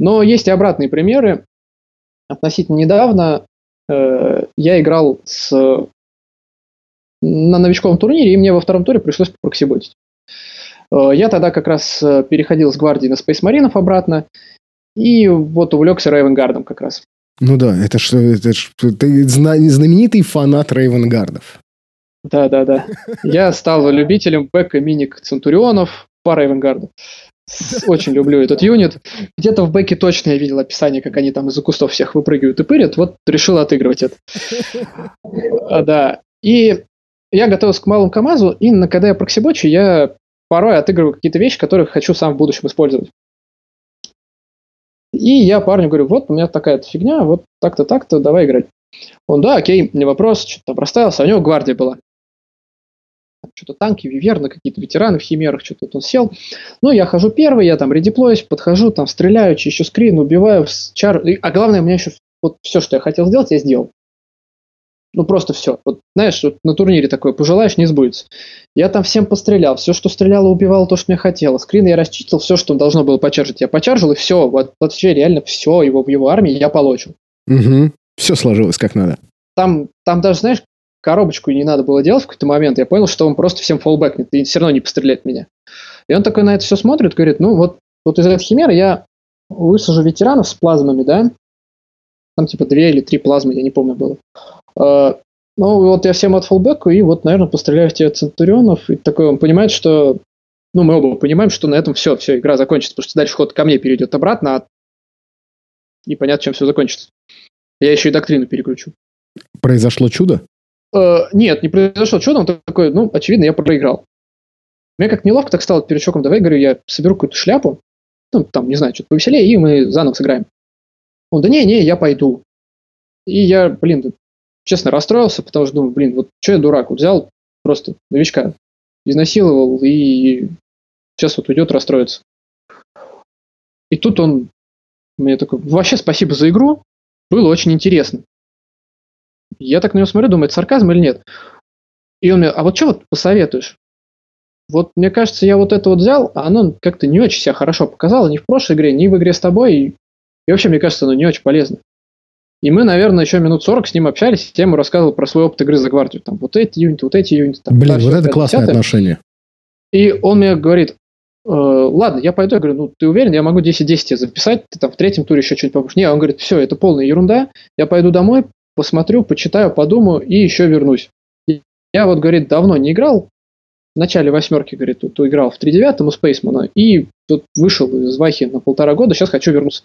Но есть и обратные примеры относительно недавно э, я играл с, на новичковом турнире, и мне во втором туре пришлось проксиботить. Э, я тогда как раз э, переходил с гвардии на Space Marine обратно, и вот увлекся Рейвенгардом как раз. Ну да, это что, это ж, ты знаменитый фанат Рейвенгардов. Да, да, да. Я стал любителем бэка миник Центурионов по Рейвенгарду. Очень люблю этот юнит. Где-то в бэке точно я видел описание, как они там из-за кустов всех выпрыгивают и пырят. Вот решил отыгрывать это. А, да. И я готовился к малому КАМАЗу, и когда я проксибочу, я порой отыгрываю какие-то вещи, которые хочу сам в будущем использовать. И я парню говорю, вот у меня такая-то фигня, вот так-то, так-то, давай играть. Он, да, окей, не вопрос, что-то там расставился, а у него гвардия была что-то танки, виверны, какие-то ветераны в химерах, что-то он сел. Ну, я хожу первый, я там редеплоюсь, подхожу, там стреляю, чищу скрин, убиваю, чар... А главное, у меня еще вот все, что я хотел сделать, я сделал. Ну, просто все. Вот, знаешь, вот на турнире такое, пожелаешь, не сбудется. Я там всем пострелял, все, что стреляло, убивало то, что мне хотелось. Скрин я расчистил, все, что должно было почаржить, я почаржил, и все, вот вообще реально все его в его армии я получил. Угу. Все сложилось как надо. Там, там даже, знаешь, коробочку не надо было делать в какой-то момент, я понял, что он просто всем фоллбэкнет и все равно не постреляет меня. И он такой на это все смотрит, говорит, ну вот, вот из этой химеры я высажу ветеранов с плазмами, да, там типа две или три плазмы, я не помню было. А, ну, вот я всем от фоллбеку, и вот, наверное, постреляю в тебя Центурионов, и такой он понимает, что, ну, мы оба понимаем, что на этом все, все, игра закончится, потому что дальше ход ко мне перейдет обратно, а... понятно, чем все закончится. Я еще и доктрину переключу. Произошло чудо? Э, нет, не произошло чудо, он такой, ну, очевидно, я проиграл. Мне как неловко так стало перед щеком, давай, говорю, я соберу какую-то шляпу, ну, там, не знаю, что-то повеселее, и мы заново сыграем. Он, да не, не, я пойду. И я, блин, честно расстроился, потому что думаю, блин, вот что я дурак, вот взял просто новичка, изнасиловал, и сейчас вот уйдет расстроиться. И тут он мне такой, вообще спасибо за игру, было очень интересно. Я так на него смотрю, думаю, это сарказм или нет. И он мне, а вот что вот посоветуешь? Вот мне кажется, я вот это вот взял, а оно как-то не очень себя хорошо показало ни в прошлой игре, ни в игре с тобой. И, и вообще, мне кажется, оно не очень полезно. И мы, наверное, еще минут 40 с ним общались, и я ему рассказывал про свой опыт игры за гвардию. Там вот эти юниты, вот эти юниты. Там, Блин, вот это классное отношение. И он мне говорит, э, ладно, я пойду. Я говорю, ну ты уверен, я могу 10-10 записать, ты там в третьем туре еще что-нибудь попробуешь. Не, он говорит, все, это полная ерунда, я пойду домой, посмотрю, почитаю, подумаю и еще вернусь. Я вот, говорит, давно не играл, в начале восьмерки, говорит, тут играл в 3.9 у Спейсмана, и тут вышел из Вахи на полтора года, сейчас хочу вернуться.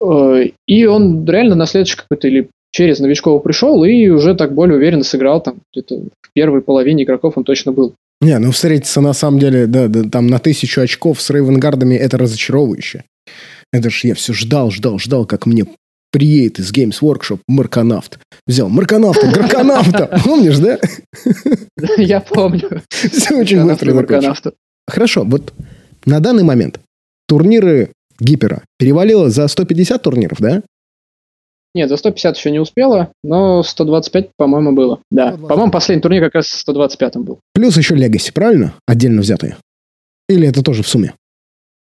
Э, и он реально на следующий какой-то или через новичков пришел и уже так более уверенно сыграл там где-то в первой половине игроков он точно был. Не, ну встретиться на самом деле, да, да, там на тысячу очков с Рейвенгардами это разочаровывающе. Это ж я все ждал, ждал, ждал, как мне приедет из Games Workshop Марконавт. Взял Марконавта, Граконавта. Помнишь, да? Я помню. Все очень быстро Марконавта. Хорошо, вот на данный момент турниры Гипера перевалило за 150 турниров, да? Нет, за 150 еще не успела, но 125, по-моему, было. Да, 120. по-моему, последний турнир как раз 125 был. Плюс еще Legacy, правильно? Отдельно взятые? Или это тоже в сумме?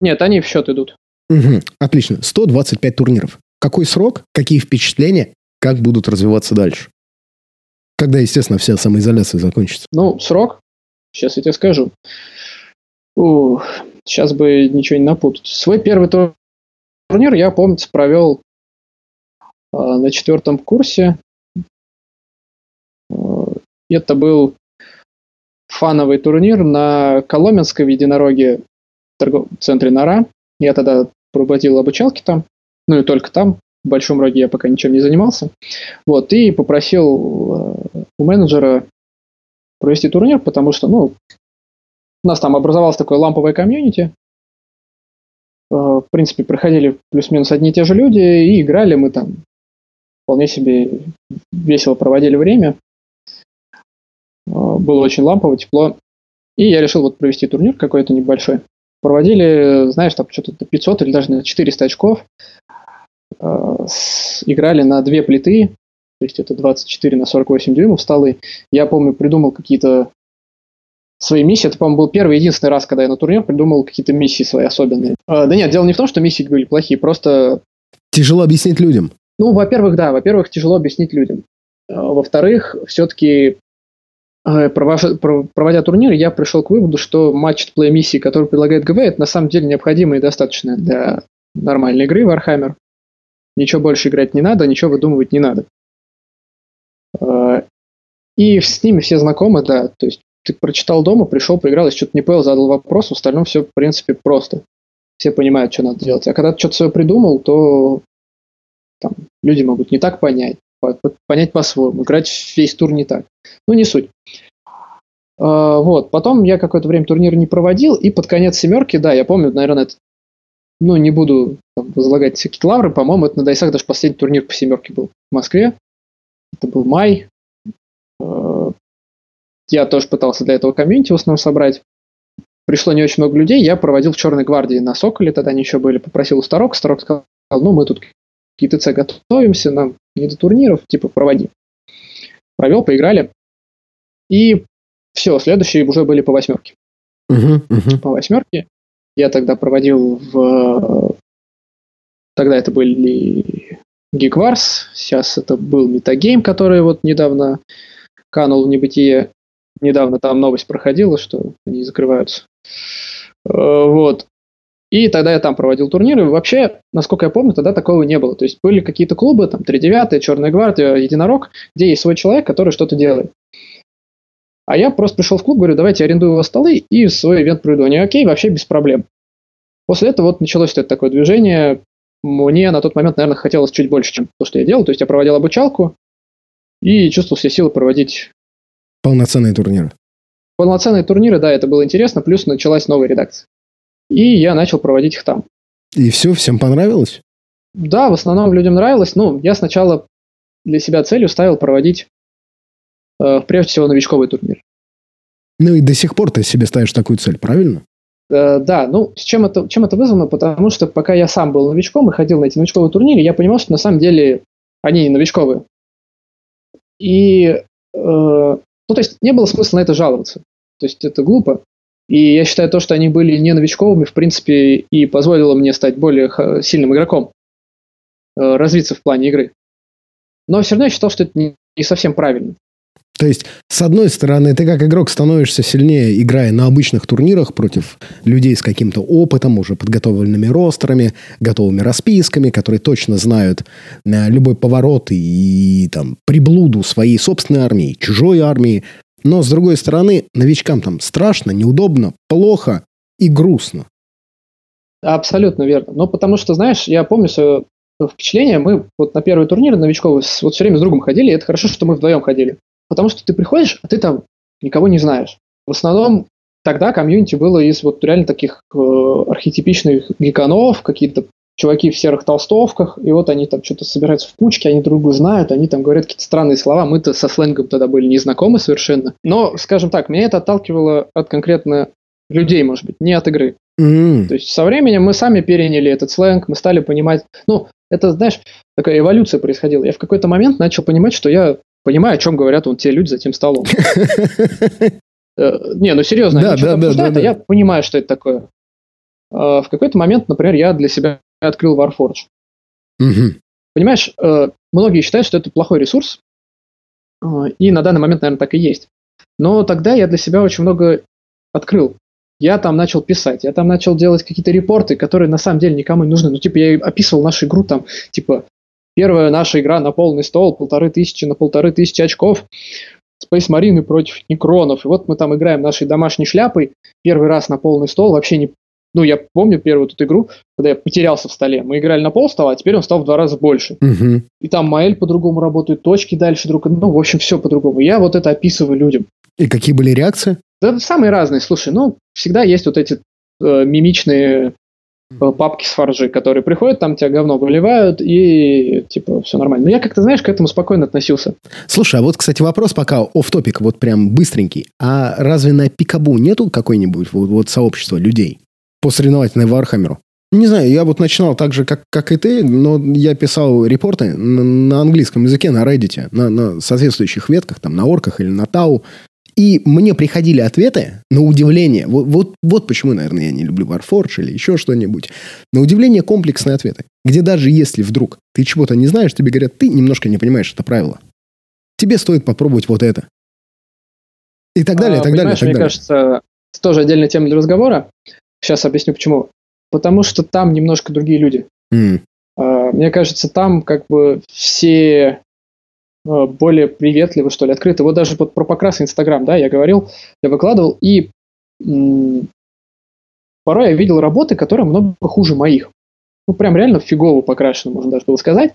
Нет, они в счет идут. Угу, отлично. 125 турниров. Какой срок, какие впечатления, как будут развиваться дальше? Когда, естественно, вся самоизоляция закончится? Ну, срок, сейчас я тебе скажу. Ух, сейчас бы ничего не напутать. Свой первый турнир я, помнится, провел э, на четвертом курсе. Это был фановый турнир на Коломенской в единороге в торговом центре Нора. Я тогда проводил обучалки там ну и только там, в Большом Роге я пока ничем не занимался. Вот, и попросил э, у менеджера провести турнир, потому что, ну, у нас там образовалось такое ламповое комьюнити. Э, в принципе, проходили плюс-минус одни и те же люди, и играли мы там вполне себе весело проводили время. Э, было очень лампово, тепло. И я решил вот провести турнир какой-то небольшой. Проводили, знаешь, там что-то 500 или даже на 400 очков. Играли на две плиты, то есть это 24 на 48 дюймов столы. Я помню, придумал какие-то свои миссии. Это, по-моему, был первый единственный раз, когда я на турнир придумал какие-то миссии свои особенные. А, да нет, дело не в том, что миссии были плохие, просто... Тяжело объяснить людям. Ну, во-первых, да, во-первых, тяжело объяснить людям. А, во-вторых, все-таки э, проводя турнир, я пришел к выводу, что матч плей миссии, который предлагает ГВ, это на самом деле необходимо и достаточно для нормальной игры Warhammer. Ничего больше играть не надо, ничего выдумывать не надо. А, и с ними все знакомы, да. То есть ты прочитал дома, пришел, поиграл, если что-то не понял, задал вопрос, в остальном все, в принципе, просто. Все понимают, что надо делать. А когда ты что-то свое придумал, то там, люди могут не так понять, понять по-своему, играть весь тур не так. Ну, не суть. Uh, вот, потом я какое-то время турнир не проводил, и под конец семерки, да, я помню, наверное, это ну, не буду там, возлагать всякие лавры, по-моему, это на Дайсах даже последний турнир по семерке был в Москве. Это был май. Э, я тоже пытался для этого комьюнити в основном собрать. Пришло не очень много людей, я проводил в Черной гвардии на Соколе, тогда они еще были, попросил у Старок, Старок сказал, ну, мы тут к ИТЦ готовимся, нам не до турниров, типа, проводи. Провел, поиграли. И все, следующие уже были по восьмерке. Uh-huh, uh-huh. По восьмерке. Я тогда проводил в... Тогда это были Geekvars, сейчас это был Metagame, который вот недавно канул в небытие. Недавно там новость проходила, что они закрываются. Э, вот. И тогда я там проводил турниры. Вообще, насколько я помню, тогда такого не было. То есть были какие-то клубы, там, Тридевятая, Черная гвардия, Единорог, где есть свой человек, который что-то делает. А я просто пришел в клуб, говорю, давайте арендую у вас столы и свой ивент проведу. Они, окей, вообще без проблем. После этого вот началось это такое движение. Мне на тот момент, наверное, хотелось чуть больше, чем то, что я делал. То есть я проводил обучалку и чувствовал все силы проводить... Полноценные турниры. Полноценные турниры, да, это было интересно. Плюс началась новая редакция. И я начал проводить их там. И все, всем понравилось? Да, в основном людям нравилось. Ну, я сначала для себя целью ставил проводить, прежде всего, новичковый турнир. Ну и до сих пор ты себе ставишь такую цель, правильно? Э, да, ну, с чем это, чем это вызвано? Потому что пока я сам был новичком и ходил на эти новичковые турниры, я понимал, что на самом деле они не новичковые. И, э, ну, то есть не было смысла на это жаловаться. То есть это глупо. И я считаю то, что они были не новичковыми, в принципе, и позволило мне стать более сильным игроком, э, развиться в плане игры. Но все равно я считал, что это не, не совсем правильно. То есть, с одной стороны, ты как игрок становишься сильнее, играя на обычных турнирах против людей с каким-то опытом, уже подготовленными ростерами, готовыми расписками, которые точно знают э, любой поворот и, там приблуду своей собственной армии, чужой армии, но, с другой стороны, новичкам там страшно, неудобно, плохо и грустно. Абсолютно верно. Ну, потому что, знаешь, я помню свое впечатление, мы вот на первый турнир новичковый вот все время с другом ходили, и это хорошо, что мы вдвоем ходили. Потому что ты приходишь, а ты там никого не знаешь. В основном тогда комьюнити было из вот реально таких э, архетипичных гиканов, какие-то чуваки в серых толстовках, и вот они там что-то собираются в кучке, они друг друга знают, они там говорят какие-то странные слова, мы-то со сленгом тогда были не знакомы совершенно. Но, скажем так, меня это отталкивало от конкретно людей, может быть, не от игры. Mm. То есть со временем мы сами переняли этот сленг, мы стали понимать, ну, это, знаешь, такая эволюция происходила. Я в какой-то момент начал понимать, что я понимаю, о чем говорят вот те люди за тем столом. Э, не, ну серьезно, а я понимаю, что это такое. А в какой-то момент, например, я для себя открыл Warforge. Угу. Понимаешь, э, многие считают, что это плохой ресурс, э, и на данный момент, наверное, так и есть. Но тогда я для себя очень много открыл. Я там начал писать, я там начал делать какие-то репорты, которые на самом деле никому не нужны. Ну, типа, я описывал нашу игру там, типа, первая наша игра на полный стол, полторы тысячи на полторы тысячи очков, Space Marine против Некронов. И вот мы там играем нашей домашней шляпой, первый раз на полный стол, вообще не ну, я помню первую тут игру, когда я потерялся в столе. Мы играли на пол стола, а теперь он стал в два раза больше. Угу. И там Маэль по-другому работает, точки дальше друг. Ну, в общем, все по-другому. Я вот это описываю людям. И какие были реакции? Да, самые разные. Слушай, ну, всегда есть вот эти э, мимичные папки с Warforge, которые приходят, там тебя говно выливают, и типа все нормально. Но я как-то, знаешь, к этому спокойно относился. Слушай, а вот, кстати, вопрос пока off topic вот прям быстренький. А разве на Пикабу нету какой-нибудь вот, вот сообщества людей? по соревновательной Вархаммеру. Не знаю, я вот начинал так же, как, как и ты, но я писал репорты на, на английском языке, на Reddit, на, на соответствующих ветках, там, на орках или на Тау. И мне приходили ответы на удивление. Вот, вот, вот почему, наверное, я не люблю Warforge или еще что-нибудь. На удивление комплексные ответы. Где даже если вдруг ты чего-то не знаешь, тебе говорят, ты немножко не понимаешь это правило. Тебе стоит попробовать вот это. И так далее, а, и так далее, и так мне далее. кажется, это тоже отдельная тема для разговора. Сейчас объясню почему. Потому что там немножко другие люди. Mm. Мне кажется, там как бы все а, более приветливы, что ли, открыты. Вот даже вот про покрас Инстаграм, да, я говорил, я выкладывал, и порой я видел работы, которые много хуже моих. Ну, прям реально фигово покрашены, можно даже было сказать.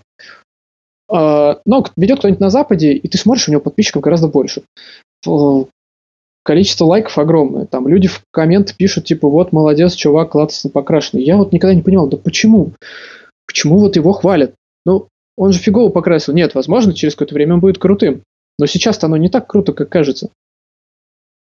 А, но ведет кто-нибудь на Западе, и ты смотришь, у него подписчиков гораздо больше количество лайков огромное. Там люди в комменты пишут, типа, вот, молодец, чувак, классно покрашенный. Я вот никогда не понимал, да почему? Почему вот его хвалят? Он же фигово покрасил. Нет, возможно, через какое-то время он будет крутым. Но сейчас-то оно не так круто, как кажется.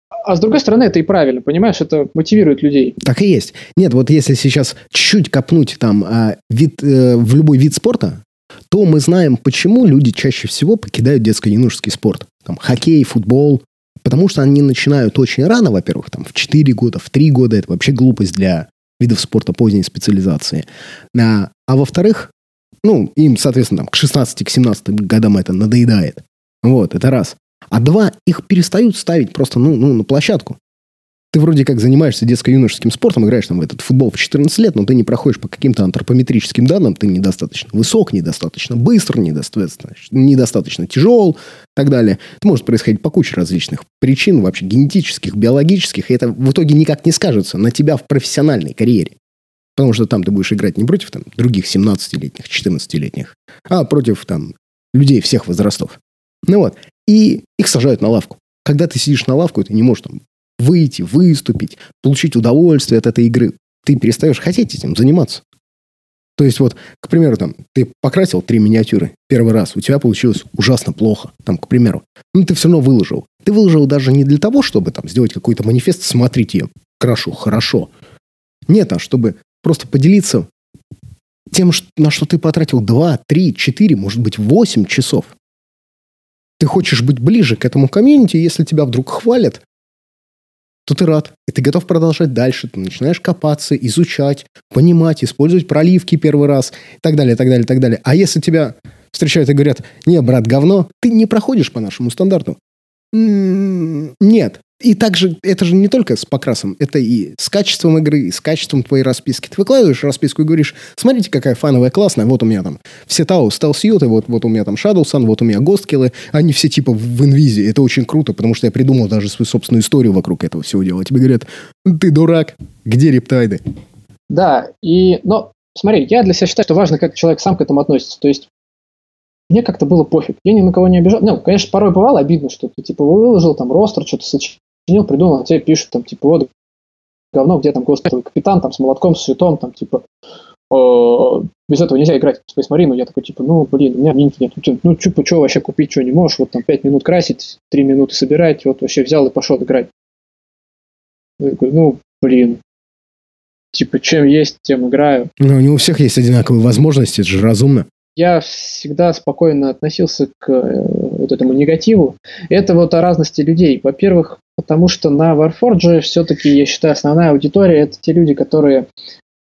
А с другой стороны, это и правильно, понимаешь, это мотивирует людей. Так и есть. Нет, вот если сейчас чуть-чуть копнуть там а, вид, э, в любой вид спорта, то мы знаем, почему люди чаще всего покидают детско-юношеский спорт. Там хоккей, футбол, Потому что они начинают очень рано, во-первых, там, в 4 года, в 3 года. Это вообще глупость для видов спорта поздней специализации. А, а во-вторых, ну, им, соответственно, там, к 16 к 17 годам это надоедает. Вот, это раз. А два, их перестают ставить просто, ну, ну на площадку. Ты вроде как занимаешься детско-юношеским спортом, играешь там в этот футбол в 14 лет, но ты не проходишь по каким-то антропометрическим данным, ты недостаточно высок, недостаточно быстр, недостаточно, недостаточно тяжел и так далее. Это может происходить по куче различных причин, вообще генетических, биологических, и это в итоге никак не скажется на тебя в профессиональной карьере. Потому что там ты будешь играть не против там, других 17-летних, 14-летних, а против там, людей всех возрастов. Ну вот. И их сажают на лавку. Когда ты сидишь на лавку, ты не можешь там выйти, выступить, получить удовольствие от этой игры. Ты перестаешь хотеть этим заниматься. То есть вот, к примеру, там, ты покрасил три миниатюры первый раз, у тебя получилось ужасно плохо, там, к примеру. Но ты все равно выложил. Ты выложил даже не для того, чтобы там сделать какой-то манифест, смотрите, я крашу хорошо. Нет, а чтобы просто поделиться тем, на что ты потратил 2, 3, 4, может быть, 8 часов. Ты хочешь быть ближе к этому комьюнити, если тебя вдруг хвалят, то ты рад. И ты готов продолжать дальше. Ты начинаешь копаться, изучать, понимать, использовать проливки первый раз и так далее, и так далее, и так далее. А если тебя встречают и говорят, не, брат, говно, ты не проходишь по нашему стандарту. Нет. И также, это же не только с покрасом, это и с качеством игры, и с качеством твоей расписки. Ты выкладываешь расписку и говоришь, смотрите, какая фановая, классная, вот у меня там все Тау, Стелсьюты, вот, вот у меня там Shadowsun, вот у меня Госткиллы, они все типа в инвизе. Это очень круто, потому что я придумал даже свою собственную историю вокруг этого всего дела. Тебе говорят, ты дурак, где рептайды? Да, и, но смотри, я для себя считаю, что важно, как человек сам к этому относится. То есть мне как-то было пофиг. Я ни на кого не обижал. Ну, конечно, порой бывало обидно, что ты, типа, выложил там ростер, что-то сочинил, придумал, а тебе пишут, там, типа, вот, говно, где там господи, капитан, там, с молотком, с щитом, там, типа, э, без этого нельзя играть в Space Marine. Я такой, типа, ну, блин, у меня минки нет. Ну, ну что, что вообще купить, что не можешь? Вот там 5 минут красить, 3 минуты собирать, вот вообще взял и пошел играть. Я такой, ну, блин, типа, чем есть, тем играю. Ну, не у всех есть одинаковые возможности, это же разумно я всегда спокойно относился к э, вот этому негативу. Это вот о разности людей. Во-первых, потому что на Warforge все-таки, я считаю, основная аудитория это те люди, которые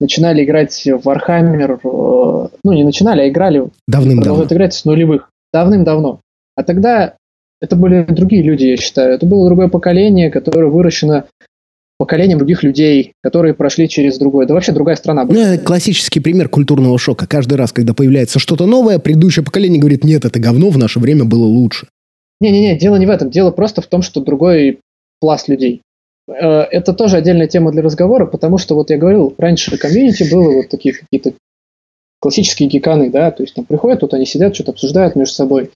начинали играть в Warhammer, э, ну не начинали, а играли, давным-давно. играть с нулевых, давным-давно. А тогда это были другие люди, я считаю. Это было другое поколение, которое выращено поколением других людей, которые прошли через другое. Да вообще другая страна. Ну, это классический пример культурного шока. Каждый раз, когда появляется что-то новое, предыдущее поколение говорит, нет, это говно, в наше время было лучше. Не-не-не, дело не в этом. Дело просто в том, что другой пласт людей. Э, это тоже отдельная тема для разговора, потому что, вот я говорил, раньше комьюнити было вот такие какие-то классические гиканы, да, то есть там приходят, тут они сидят, что-то обсуждают между собой.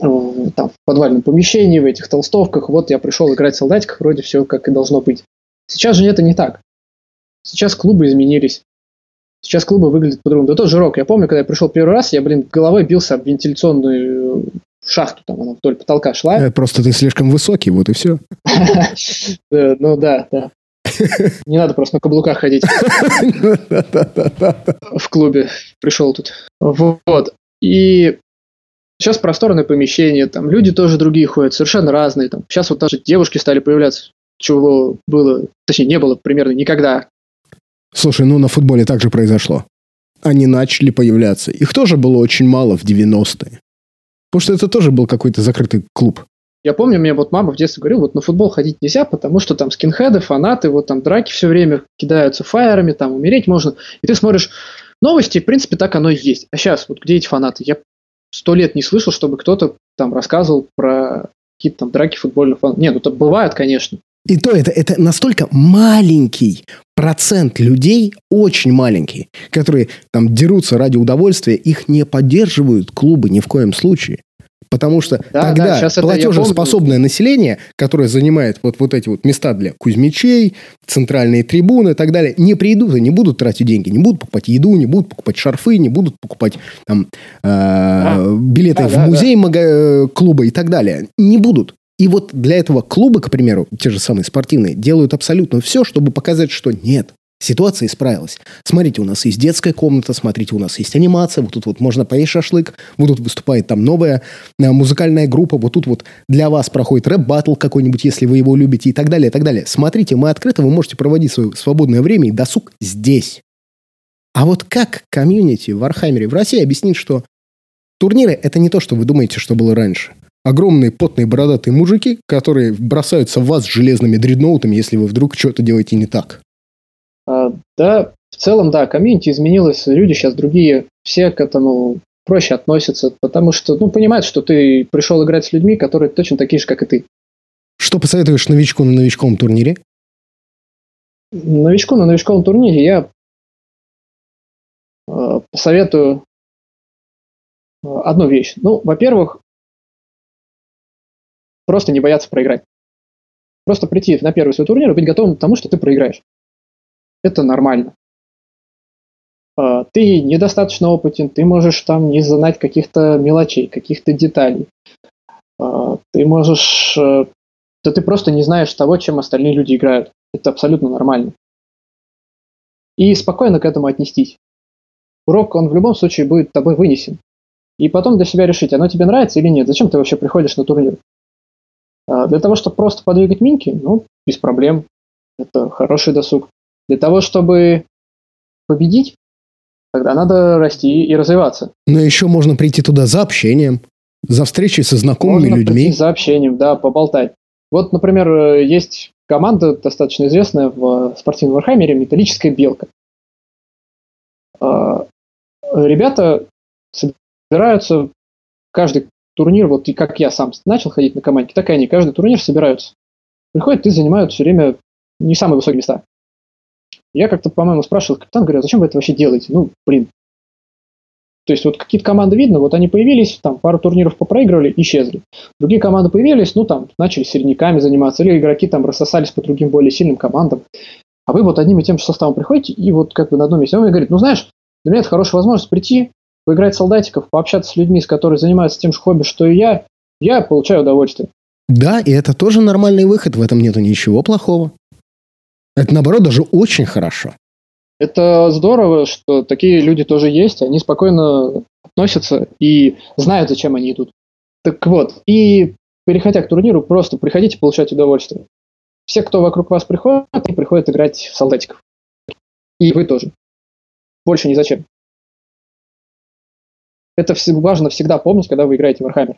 Э, там, в подвальном помещении, в этих толстовках, вот я пришел играть в солдатиках, вроде все как и должно быть. Сейчас же это не так. Сейчас клубы изменились. Сейчас клубы выглядят по-другому. Да тот же рок. Я помню, когда я пришел первый раз, я, блин, головой бился об вентиляционную шахту, там она вдоль потолка шла. Э, просто ты слишком высокий, вот и все. Ну да, да. Не надо просто на каблуках ходить. В клубе пришел тут. Вот. И Сейчас просторное помещение, там люди тоже другие ходят, совершенно разные. Там. Сейчас вот даже девушки стали появляться, чего было, точнее, не было примерно никогда. Слушай, ну на футболе так же произошло. Они начали появляться. Их тоже было очень мало в 90-е. Потому что это тоже был какой-то закрытый клуб. Я помню, мне вот мама в детстве говорила, вот на футбол ходить нельзя, потому что там скинхеды, фанаты, вот там драки все время кидаются фаерами, там умереть можно. И ты смотришь новости, в принципе, так оно и есть. А сейчас, вот где эти фанаты? Я сто лет не слышал, чтобы кто-то там рассказывал про какие-то там драки футбольных фанатов. Нет, ну это бывает, конечно. И то это, это настолько маленький процент людей, очень маленький, которые там дерутся ради удовольствия, их не поддерживают клубы ни в коем случае. Потому что да, тогда да, платежеспособное население, которое занимает вот, вот эти вот места для кузьмичей, центральные трибуны и так далее, не придут и не будут тратить деньги, не будут покупать еду, не будут покупать шарфы, не будут покупать там, э, а, билеты да, в да, музей да. Мага, э, клуба и так далее. Не будут. И вот для этого клубы, к примеру, те же самые спортивные, делают абсолютно все, чтобы показать, что нет, Ситуация исправилась. Смотрите, у нас есть детская комната, смотрите, у нас есть анимация, вот тут вот можно поесть шашлык, вот тут выступает там новая э, музыкальная группа, вот тут вот для вас проходит рэп-баттл какой-нибудь, если вы его любите и так далее, и так далее. Смотрите, мы открыты, вы можете проводить свое свободное время и досуг здесь. А вот как комьюнити Вархаммера в России объяснит, что турниры – это не то, что вы думаете, что было раньше. огромные потные бородатые мужики, которые бросаются в вас железными дредноутами, если вы вдруг что-то делаете не так. А, да, в целом, да, комьюнити изменилось, люди сейчас другие, все к этому проще относятся, потому что, ну, понимают, что ты пришел играть с людьми, которые точно такие же, как и ты. Что посоветуешь новичку на новичковом турнире? Новичку на новичковом турнире я э, посоветую э, одну вещь. Ну, во-первых, просто не бояться проиграть. Просто прийти на первый свой турнир и быть готовым к тому, что ты проиграешь. Это нормально. Э, ты недостаточно опытен, ты можешь там не знать каких-то мелочей, каких-то деталей. Ты можешь то ты просто не знаешь того, чем остальные люди играют. Это абсолютно нормально. И спокойно к этому отнестись. Урок, он в любом случае будет тобой вынесен. И потом для себя решить, оно тебе нравится или нет. Зачем ты вообще приходишь на турнир? А, для того, чтобы просто подвигать минки, ну, без проблем. Это хороший досуг. Для того, чтобы победить, тогда надо расти и развиваться. Но еще можно прийти туда за общением, за встречей со знакомыми можно людьми. Прийти за общением, да, поболтать. Вот, например, э, есть команда достаточно известная в спортивном Вархаммере «Металлическая белка». А, ребята собираются каждый турнир, вот и как я сам начал ходить на команде, так и они каждый турнир собираются. Приходят и занимают все время не самые высокие места. Я как-то, по-моему, спрашивал капитан, говорю, а зачем вы это вообще делаете? Ну, блин. То есть вот какие-то команды видно, вот они появились, там пару турниров попроигрывали, исчезли. Другие команды появились, ну там начали середняками заниматься, или игроки там рассосались по другим более сильным командам. А вы вот одним и тем же составом приходите, и вот как бы на одном месте. Он мне говорит, ну знаешь, для меня это хорошая возможность прийти, поиграть в солдатиков, пообщаться с людьми, с которыми занимаются тем же хобби, что и я, я получаю удовольствие. Да, и это тоже нормальный выход, в этом нету ничего плохого. Это, наоборот, даже очень хорошо. Это здорово, что такие люди тоже есть, они спокойно относятся и знают, зачем они идут. Так вот, и переходя к турниру, просто приходите получать удовольствие. Все, кто вокруг вас приходят, они приходят играть в солдатиков. И вы тоже. Больше ни зачем. Это важно всегда помнить, когда вы играете в Warhammer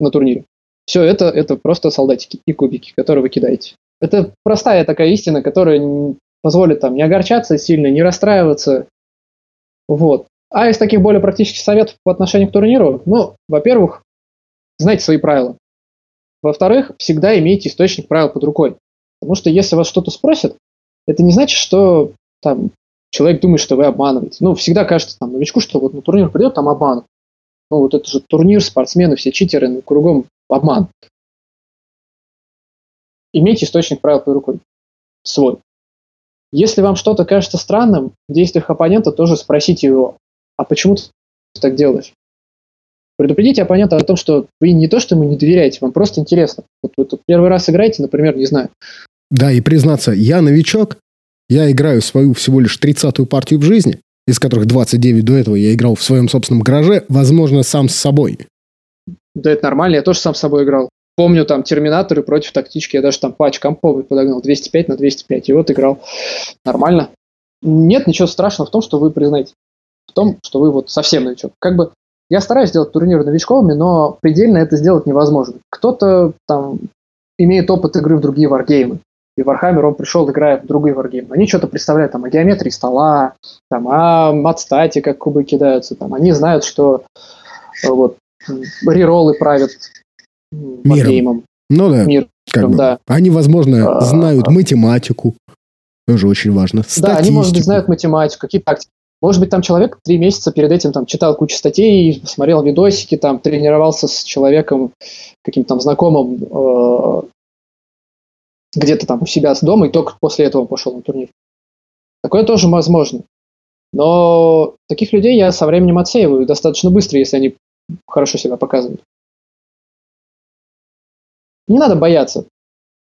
на турнире. Все это, это просто солдатики и кубики, которые вы кидаете. Это простая такая истина, которая позволит там не огорчаться сильно, не расстраиваться. Вот. А из таких более практических советов по отношению к турниру, ну, во-первых, знайте свои правила. Во-вторых, всегда имейте источник правил под рукой. Потому что если вас что-то спросят, это не значит, что там человек думает, что вы обманываете. Ну, всегда кажется там новичку, что вот на турнир придет, там обман. Ну, вот это же турнир, спортсмены, все читеры, ну, кругом обман. Имейте источник правил под рукой. Свой. Если вам что-то кажется странным в действиях оппонента, тоже спросите его, а почему ты так делаешь? Предупредите оппонента о том, что вы не то, что ему не доверяете, вам просто интересно. Вот вы тут первый раз играете, например, не знаю. Да, и признаться, я новичок, я играю свою всего лишь 30-ю партию в жизни, из которых 29 до этого я играл в своем собственном гараже, возможно, сам с собой. Да, это нормально, я тоже сам с собой играл. Помню там Терминаторы против тактички, я даже там патч комповый подогнал, 205 на 205, и вот играл нормально. Нет ничего страшного в том, что вы признаете, в том, что вы вот совсем новичок. Как бы я стараюсь сделать турниры новичковыми, но предельно это сделать невозможно. Кто-то там имеет опыт игры в другие варгеймы. И Warhammer он пришел, играя в другие варгеймы. Они что-то представляют там о геометрии стола, там, о матстате, как кубы кидаются. Там. Они знают, что э, вот реролы правят Миром. Ну да. Мир, как бы. да. Они, возможно, а, знают математику. Тоже очень важно. Статистику. Да, они, может быть, знают математику, какие тактики. Может быть, там человек три месяца перед этим там читал кучу статей, смотрел видосики, там тренировался с человеком, каким-то там знакомым э, где-то там у себя с дома, и только после этого пошел на турнир. Такое тоже возможно. Но таких людей я со временем отсеиваю достаточно быстро, если они хорошо себя показывают. Не надо бояться.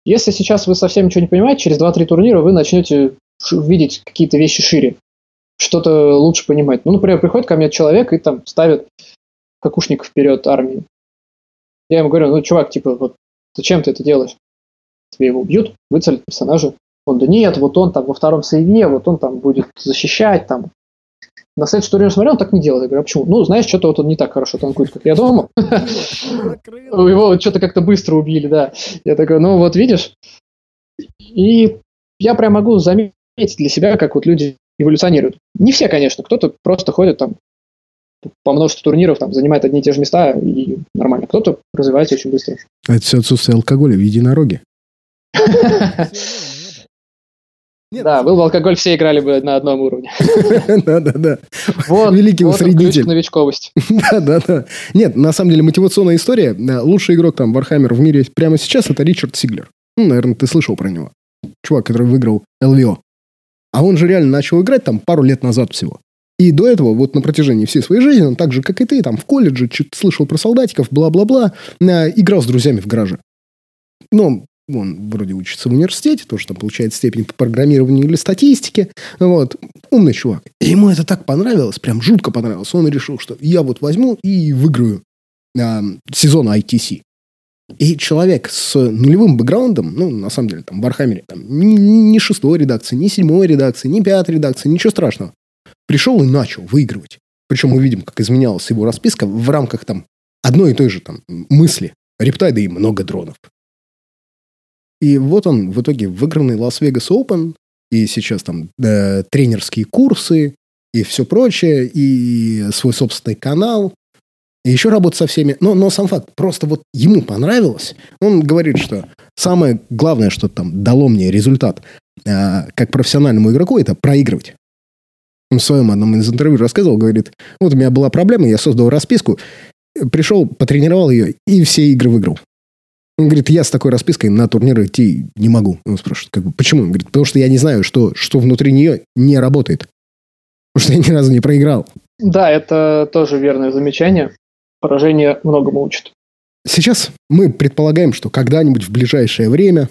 Если сейчас вы совсем ничего не понимаете, через 2-3 турнира вы начнете видеть какие-то вещи шире, что-то лучше понимать. Ну, например, приходит ко мне человек и там ставит какушник вперед армии. Я ему говорю, ну, чувак, типа, вот зачем ты это делаешь? Тебе его убьют, выцелят персонажа. Он, да нет, вот он там во втором сейве, вот он там будет защищать там. На следующий турнир смотрел, он так не делает. Я говорю, а почему? Ну, знаешь, что-то вот он не так хорошо танкует, как я думал. Его что-то как-то быстро убили, да. Я такой, ну вот видишь. И я прям могу заметить для себя, как вот люди эволюционируют. Не все, конечно, кто-то просто ходит там по множеству турниров, там, занимает одни и те же места, и нормально. Кто-то развивается очень быстро. Это все отсутствие алкоголя в единороге. Нет, да, был бы алкоголь, все играли бы на одном уровне. Да-да-да. Вот, Великий вот усреднитель. новичковость. Да-да-да. Нет, на самом деле мотивационная история. Лучший игрок там Warhammer в мире прямо сейчас это Ричард Сиглер. Ну, наверное, ты слышал про него. Чувак, который выиграл ЛВО. А он же реально начал играть там пару лет назад всего. И до этого, вот на протяжении всей своей жизни, он так же, как и ты, там в колледже, что-то слышал про солдатиков, бла-бла-бла, играл с друзьями в гараже. Но он вроде учится в университете, тоже там получает степень по программированию или статистике. Вот. Умный чувак. И ему это так понравилось, прям жутко понравилось. Он решил, что я вот возьму и выиграю э, сезон ITC. И человек с нулевым бэкграундом, ну, на самом деле, там, в Архамере, там, ни, ни шестой редакции, ни седьмой редакции, ни пятой редакции, ничего страшного. Пришел и начал выигрывать. Причем мы видим, как изменялась его расписка в рамках там одной и той же там мысли. Рептайда и много дронов. И вот он в итоге выигранный Лас-Вегас Open, и сейчас там э, тренерские курсы, и все прочее, и свой собственный канал, и еще работать со всеми. Но, но сам факт, просто вот ему понравилось. Он говорит, что самое главное, что там дало мне результат э, как профессиональному игроку, это проигрывать. Он в своем одном из интервью рассказывал, говорит, вот у меня была проблема, я создал расписку, пришел, потренировал ее, и все игры выиграл. Он говорит, я с такой распиской на турниры идти не могу. Он спрашивает, как бы, почему? Он говорит, потому что я не знаю, что, что внутри нее не работает. Потому что я ни разу не проиграл. Да, это тоже верное замечание. Поражение многому учит. Сейчас мы предполагаем, что когда-нибудь в ближайшее время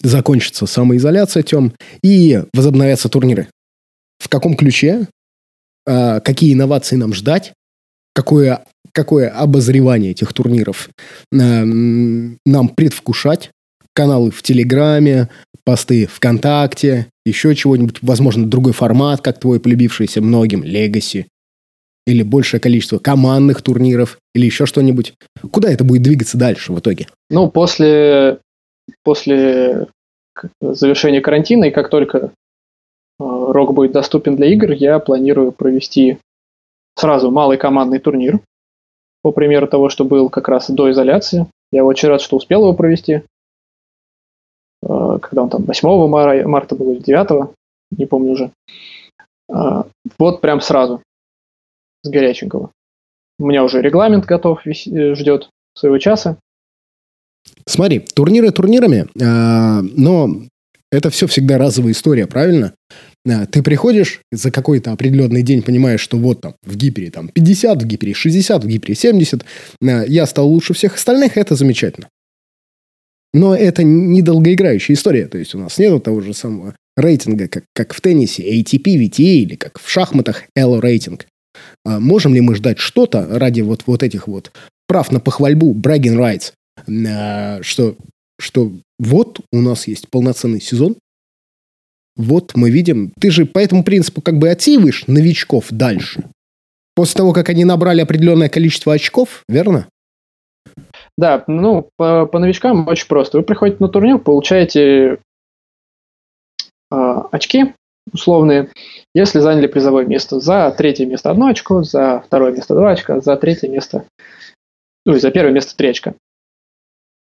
закончится самоизоляция тем и возобновятся турниры. В каком ключе? А, какие инновации нам ждать? Какое какое обозревание этих турниров э, нам предвкушать. Каналы в Телеграме, посты ВКонтакте, еще чего-нибудь, возможно, другой формат, как твой полюбившийся многим, Легаси, или большее количество командных турниров, или еще что-нибудь. Куда это будет двигаться дальше в итоге? Ну, после, после завершения карантина, и как только э, рок будет доступен для игр, я планирую провести сразу малый командный турнир по примеру того, что был как раз до изоляции. Я очень рад, что успел его провести. Э, когда он там 8 марта был или 9, не помню уже. Э, вот прям сразу, с горяченького. У меня уже регламент готов, э, ждет своего часа. Смотри, турниры турнирами, но это все всегда разовая история, правильно? Э, ты приходишь за какой-то определенный день, понимаешь, что вот там в гипере там 50, в гипере 60, в гипере 70, э, я стал лучше всех остальных, это замечательно. Но это недолгоиграющая история. То есть у нас нет того же самого рейтинга, как, как в теннисе, ATP, VTA или как в шахматах Elo рейтинг. А можем ли мы ждать что-то ради вот, вот этих вот прав на похвальбу, bragging rights, э, что, что вот у нас есть полноценный сезон, вот мы видим, ты же по этому принципу как бы отсеиваешь новичков дальше. После того, как они набрали определенное количество очков, верно? Да, ну, по, по новичкам очень просто. Вы приходите на турнир, получаете э, очки условные, если заняли призовое место. За третье место одно очко, за второе место два очка, за третье место, ну за первое место три очка.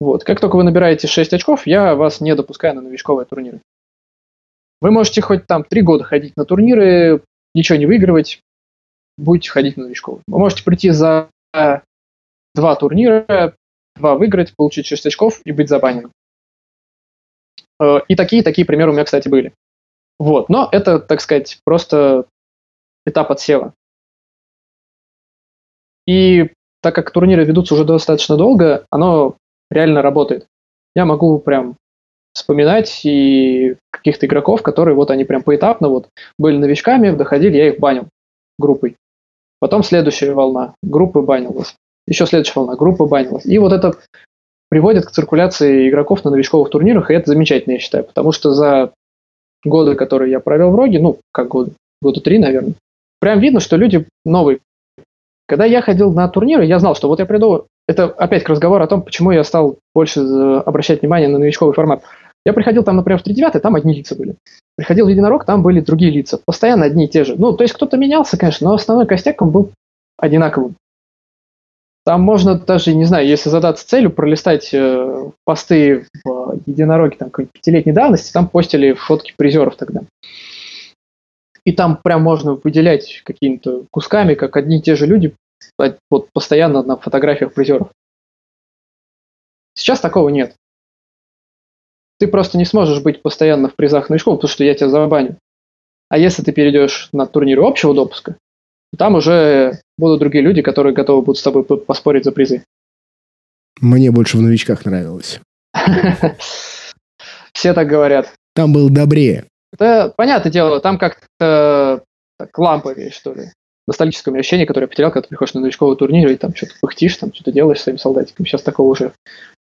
Вот. Как только вы набираете 6 очков, я вас не допускаю на новичковые турниры. Вы можете хоть там три года ходить на турниры, ничего не выигрывать, будете ходить на новичковый. Вы можете прийти за два турнира, два выиграть, получить 6 очков и быть забаненным. Э, и такие, такие примеры у меня, кстати, были. Вот, но это, так сказать, просто этап отсева. И так как турниры ведутся уже достаточно долго, оно реально работает. Я могу прям вспоминать и каких-то игроков, которые вот они прям поэтапно вот были новичками, доходили, я их банил группой. Потом следующая волна, группы банилась. Еще следующая волна, группа банилась. И вот это приводит к циркуляции игроков на новичковых турнирах, и это замечательно, я считаю, потому что за годы, которые я провел в Роге, ну, как годы, года три, наверное, прям видно, что люди новые. Когда я ходил на турниры, я знал, что вот я приду... Это опять к разговору о том, почему я стал больше обращать внимание на новичковый формат. Я приходил там, например, в 3 там одни лица были. Приходил в Единорог, там были другие лица. Постоянно одни и те же. Ну, то есть кто-то менялся, конечно, но основной костяк он был одинаковым. Там можно даже, не знаю, если задаться целью, пролистать э, посты в Единороге там, какой-нибудь пятилетней давности, там постили фотки призеров тогда. И там прям можно выделять какими-то кусками, как одни и те же люди вот постоянно на фотографиях призеров. Сейчас такого нет. Ты просто не сможешь быть постоянно в призах новичков, потому что я тебя забаню. А если ты перейдешь на турниры общего допуска, там уже будут другие люди, которые готовы будут с тобой поспорить за призы. Мне больше в новичках нравилось. Все так говорят. Там был добрее. Да, понятное дело, там как-то так, ламповее, что ли. Ностальгическое ощущение, которое я потерял, когда ты приходишь на новичковый турнир и там что-то пыхтишь, там что-то делаешь с своими солдатиками. Сейчас такого уже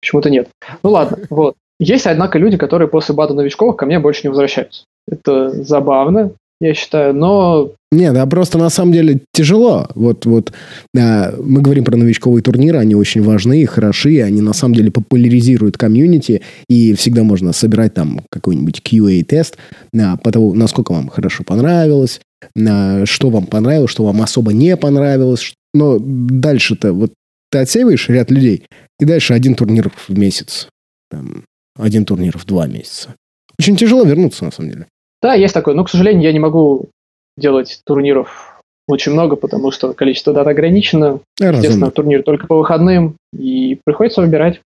почему-то нет. Ну ладно, вот. Есть, однако, люди, которые после бада новичков ко мне больше не возвращаются. Это забавно, я считаю, но... Нет, да просто на самом деле тяжело. Вот, вот да, мы говорим про новичковые турниры, они очень важны и хороши, они на самом деле популяризируют комьюнити, и всегда можно собирать там какой-нибудь QA-тест да, по тому, насколько вам хорошо понравилось, на что вам понравилось, что вам особо не понравилось. Но дальше-то вот ты отсеиваешь ряд людей, и дальше один турнир в месяц, там, один турнир в два месяца. Очень тяжело вернуться, на самом деле. Да, есть такое. Но, к сожалению, я не могу делать турниров очень много, потому что количество дат ограничено. Разумно. Естественно, турнир только по выходным, и приходится выбирать.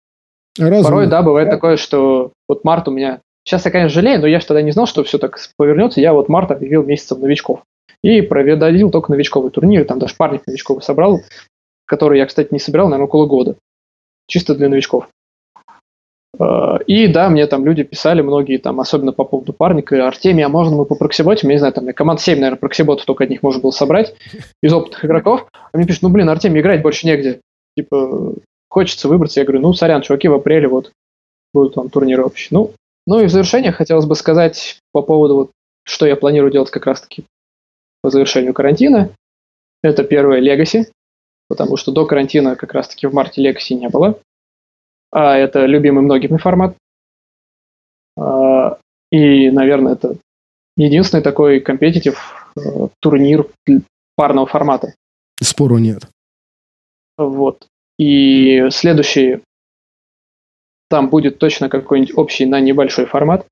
Разумно. Порой, да, бывает такое, что вот март у меня... Сейчас я, конечно, жалею, но я же тогда не знал, что все так повернется. Я вот март объявил месяцем новичков. И проводил только новичковый турнир. Там даже парник новичковый собрал, который я, кстати, не собирал, наверное, около года. Чисто для новичков. Э, и да, мне там люди писали, многие там, особенно по поводу парника, Артемия, а можно мы по проксиботам? Я не знаю, там команд 7, наверное, проксиботов только от них можно было собрать из опытных игроков. А мне пишут, ну блин, Артемий, играть больше негде. Типа, хочется выбраться. Я говорю, ну, сорян, чуваки, в апреле вот будут там турниры общие. Ну, ну и в завершение хотелось бы сказать по поводу вот, что я планирую делать как раз-таки по завершению карантина. Это первое Legacy, потому что до карантина как раз-таки в марте Legacy не было а это любимый многими формат. А, и, наверное, это единственный такой компетитив э, турнир парного формата. Спору нет. Вот. И следующий, там будет точно какой-нибудь общий на небольшой формат.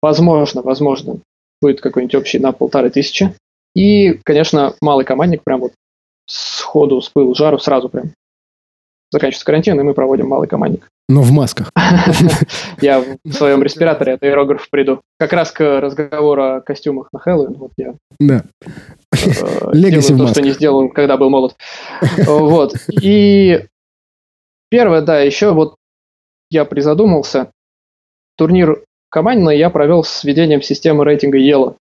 Возможно, возможно, будет какой-нибудь общий на полторы тысячи. И, конечно, малый командник прям вот сходу, с пылу, жару сразу прям заканчивается карантин, и мы проводим малый командник. Но в масках. Я в своем респираторе от аэрограф приду. Как раз к разговору о костюмах на Хэллоуин. Вот я да. Э, делаю то, что не сделал, когда был молод. Вот. И первое, да, еще вот я призадумался. Турнир командный я провел с введением системы рейтинга Yellow.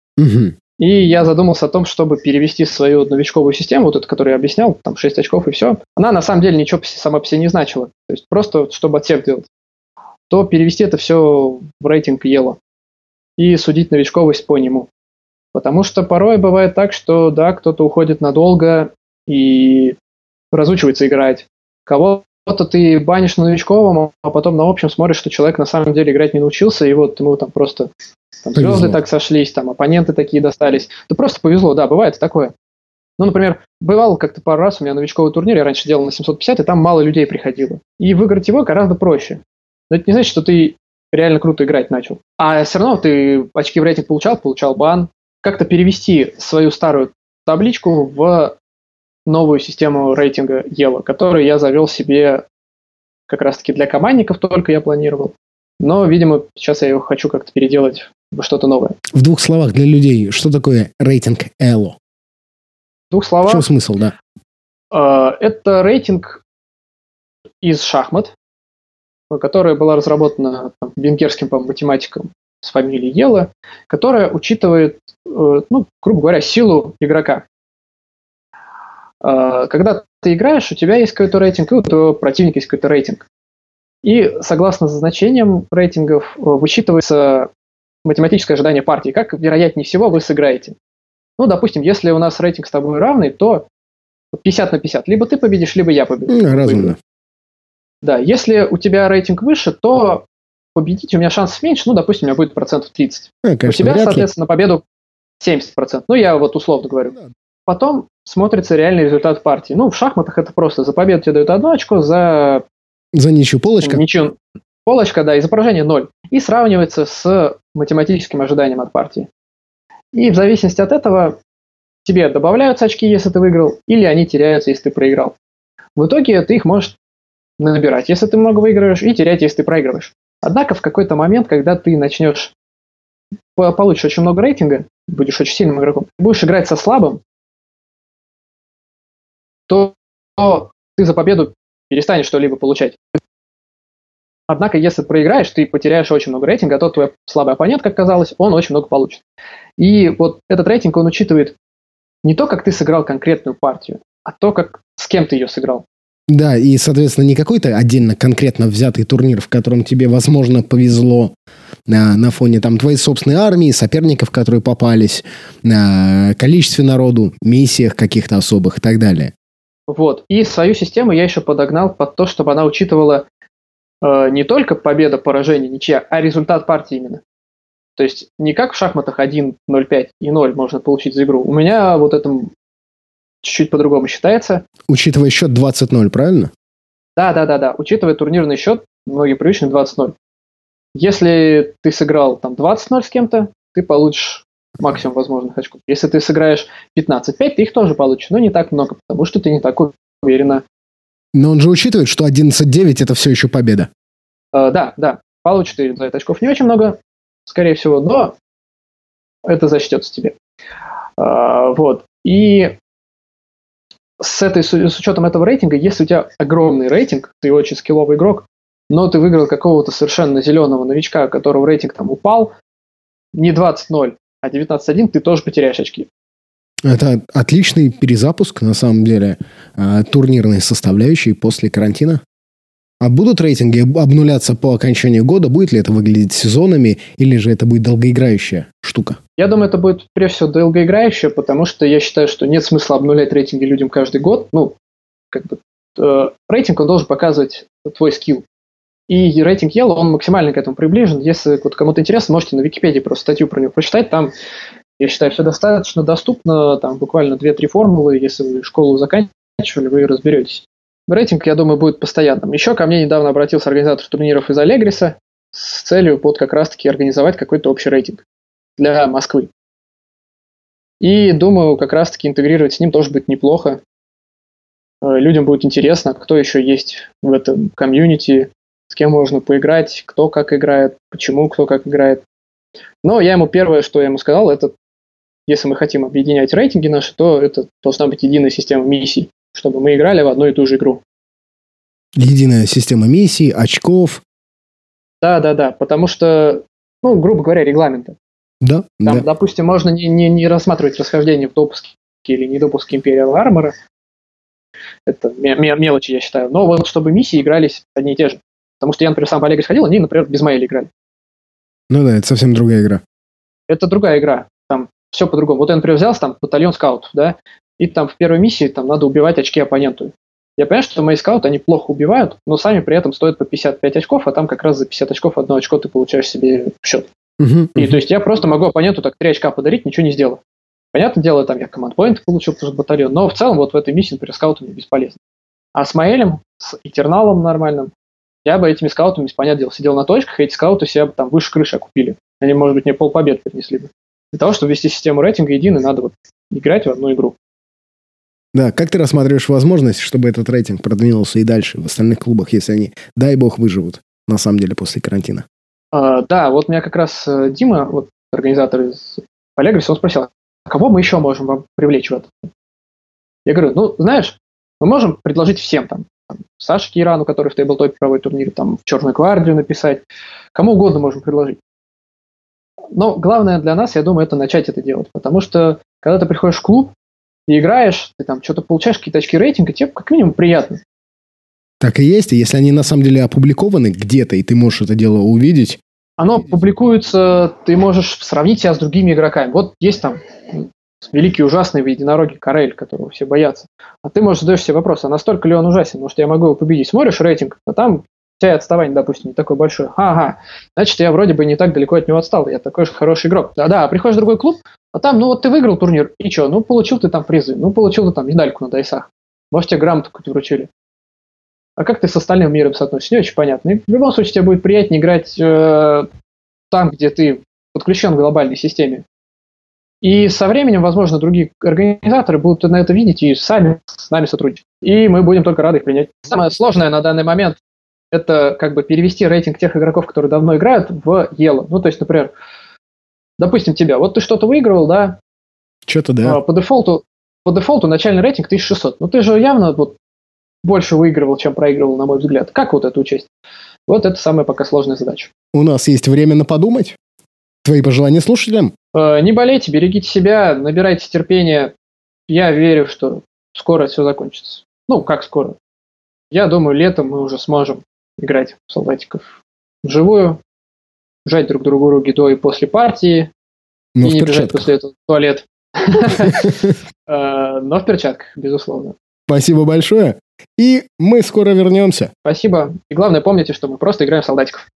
И я задумался о том, чтобы перевести свою новичковую систему, вот эту, которую я объяснял, там 6 очков и все. Она на самом деле ничего сама по себе не значила. То есть просто, чтобы отсев делать. То перевести это все в рейтинг Yellow. И судить новичковость по нему. Потому что порой бывает так, что да, кто-то уходит надолго и разучивается играть. Кого-то ты банишь на новичковом, а потом на общем смотришь, что человек на самом деле играть не научился, и вот ему там просто там повезло. звезды так сошлись, там оппоненты такие достались. Да просто повезло, да, бывает такое. Ну, например, бывало как-то пару раз у меня новичковый турнир, я раньше делал на 750, и там мало людей приходило. И выиграть его гораздо проще. Но это не значит, что ты реально круто играть начал. А все равно ты очки в рейтинг получал, получал бан. Как-то перевести свою старую табличку в новую систему рейтинга Yellow, которую я завел себе как раз-таки для командников только я планировал. Но, видимо, сейчас я его хочу как-то переделать что-то новое. В двух словах для людей, что такое рейтинг Эло? В двух словах? В чем смысл, да? А, это рейтинг из шахмат, которая была разработана там, венгерским по математикам с фамилией Ела, которая учитывает, э, ну, грубо говоря, силу игрока. А, когда ты играешь, у тебя есть какой-то рейтинг, и у твоего противника есть какой-то рейтинг. И согласно значениям рейтингов э, вычитывается математическое ожидание партии, как вероятнее всего вы сыграете. Ну, допустим, если у нас рейтинг с тобой равный, то 50 на 50. Либо ты победишь, либо я победю. Ну, разумно. Да, если у тебя рейтинг выше, то победить у меня шансов меньше, ну, допустим, у меня будет процентов 30. А, конечно, у тебя, ли. соответственно, на победу 70%. Ну, я вот условно говорю. Потом смотрится реальный результат партии. Ну, в шахматах это просто за победу тебе дают одно очко, за За ничью полочка. ничью полочка, да, и за поражение ноль. И сравнивается с математическим ожиданием от партии. И в зависимости от этого тебе добавляются очки, если ты выиграл, или они теряются, если ты проиграл. В итоге ты их можешь набирать, если ты много выигрываешь, и терять, если ты проигрываешь. Однако в какой-то момент, когда ты начнешь по- получишь очень много рейтинга, будешь очень сильным игроком, будешь играть со слабым, то, ты за победу перестанешь что-либо получать. Однако, если проиграешь, ты потеряешь очень много рейтинга, а тот твой слабый оппонент, как казалось, он очень много получит. И вот этот рейтинг, он учитывает не то, как ты сыграл конкретную партию, а то, как с кем ты ее сыграл. Да, и, соответственно, не какой-то отдельно конкретно взятый турнир, в котором тебе, возможно, повезло на, на фоне там твоей собственной армии, соперников, которые попались, на количестве народу, миссиях каких-то особых и так далее. Вот. И свою систему я еще подогнал под то, чтобы она учитывала э, не только победа, поражение, ничья, а результат партии именно. То есть не как в шахматах 1, 0, 5 и 0 можно получить за игру. У меня вот это чуть-чуть по-другому считается. Учитывая счет 20-0, правильно? Да, да, да, да. Учитывая турнирный счет, многие привычны 20-0. Если ты сыграл там 20-0 с кем-то, ты получишь максимум возможных очков. Если ты сыграешь 15-5, ты их тоже получишь, но не так много, потому что ты не так уверенно. Но он же учитывает, что 11-9 это все еще победа. Э, да, да, получишь ты за это очков не очень много, скорее всего, но это зачтется тебе. Э, вот. И с, этой, с учетом этого рейтинга, если у тебя огромный рейтинг, ты очень скилловый игрок, но ты выиграл какого-то совершенно зеленого новичка, у которого рейтинг там упал, не 20-0, а 19-1, ты тоже потеряешь очки. Это отличный перезапуск, на самом деле, э, турнирной составляющей после карантина. А будут рейтинги обнуляться по окончании года? Будет ли это выглядеть сезонами? Или же это будет долгоиграющая штука? Я думаю, это будет, прежде всего, долгоиграющее, потому что я считаю, что нет смысла обнулять рейтинги людям каждый год. Ну, как бы, э, рейтинг, он должен показывать твой скилл. И рейтинг Yellow, он максимально к этому приближен. Если вот кому-то интересно, можете на Википедии просто статью про него прочитать. Там, я считаю, все достаточно доступно. Там буквально 2-3 формулы. Если вы школу заканчивали, вы разберетесь. Рейтинг, я думаю, будет постоянным. Еще ко мне недавно обратился организатор турниров из Алегриса с целью вот как раз-таки организовать какой-то общий рейтинг для Москвы. И думаю, как раз-таки интегрировать с ним тоже будет неплохо. Э, Людям будет интересно, кто еще есть в этом комьюнити, с кем можно поиграть, кто как играет, почему кто как играет. Но я ему первое, что я ему сказал, это если мы хотим объединять рейтинги наши, то это должна быть единая система миссий, чтобы мы играли в одну и ту же игру. Единая система миссий, очков. Да, да, да, потому что, ну, грубо говоря, регламенты. Да, Там, да. допустим, можно не, не, не рассматривать расхождение в допуске или недопуске Imperial Armor. Это ме- ме- мелочи, я считаю. Но вот чтобы миссии игрались одни и те же. Потому что я, например, сам по Олегу сходил, они, например, без Майли играли. Ну да, это совсем другая игра. Это другая игра. Там все по-другому. Вот я, например, взялся там батальон скаутов, да, и там в первой миссии там надо убивать очки оппоненту. Я понимаю, что мои скауты, они плохо убивают, но сами при этом стоят по 55 очков, а там как раз за 50 очков одно очко ты получаешь себе в счет. Мгм, И мгм. то есть я просто могу оппоненту так 3 очка подарить, ничего не сделав. Понятное дело, там я команд поинт получил, что батальон, но в целом вот в этой миссии, например, скауты мне бесполезны. А с Маэлем, с Этерналом нормальным, я бы этими скаутами, понятное дело, сидел на точках, и эти скауты себя бы там выше крыши окупили. Они, может быть, мне полпобед принесли бы. Для того, чтобы вести систему рейтинга единой, надо вот играть в одну игру. Да, как ты рассматриваешь возможность, чтобы этот рейтинг продвинулся и дальше в остальных клубах, если они, дай бог, выживут, на самом деле, после карантина? А, да, вот меня как раз э, Дима, вот организатор из Полегриса, он спросил, а кого мы еще можем вам привлечь в это? Я говорю, ну, знаешь, мы можем предложить всем там, там Саше Кирану, который в тейблтопе проводит турнир, там в Черную гвардию написать, кому угодно можем предложить. Но главное для нас, я думаю, это начать это делать, потому что когда ты приходишь в клуб и играешь, ты там что-то получаешь, какие-то очки рейтинга, тебе как минимум приятно. Так и есть, и если они на самом деле опубликованы где-то, и ты можешь это дело увидеть, Оно публикуется, ты можешь сравнить себя с другими игроками. Вот есть там великий ужасный единороге Карель, которого все боятся. А ты, может, задаешь себе вопрос, а настолько ли он ужасен? Может, я могу его победить? Смотришь рейтинг, а там тебя отставание, допустим, не такое большое. Ага, значит, я вроде бы не так далеко от него отстал, я такой же хороший игрок. Да-да, приходишь в другой клуб, а там, ну вот ты выиграл турнир, и что? Ну, получил ты там призы, ну, получил ты там медальку на дайсах. Может, тебе грамоту какую-то вручили. А как ты с остальным миром соотносишься? Не очень понятно. И в любом случае тебе будет приятнее играть э, там, где ты подключен к глобальной системе. И со временем, возможно, другие организаторы будут на это видеть и сами с нами сотрудничать. И мы будем только рады их принять. Самое сложное на данный момент – это как бы перевести рейтинг тех игроков, которые давно играют, в Yellow. Ну, то есть, например, допустим, тебя. Вот ты что-то выигрывал, да? Что-то да. А, по дефолту, по дефолту начальный рейтинг 1600. Ну, ты же явно вот больше выигрывал, чем проигрывал, на мой взгляд. Как вот это учесть? Вот это самая пока сложная задача. У нас есть время на подумать. Твои пожелания слушателям? Э, не болейте, берегите себя, набирайте терпения. Я верю, что скоро все закончится. Ну, как скоро? Я думаю, летом мы уже сможем играть в солдатиков вживую, жать друг другу руки до и после партии, Но и не бежать после этого в туалет. Э, Но в перчатках, безусловно. Спасибо большое. И мы скоро вернемся. Спасибо. И главное, помните, что мы просто играем в солдатиков.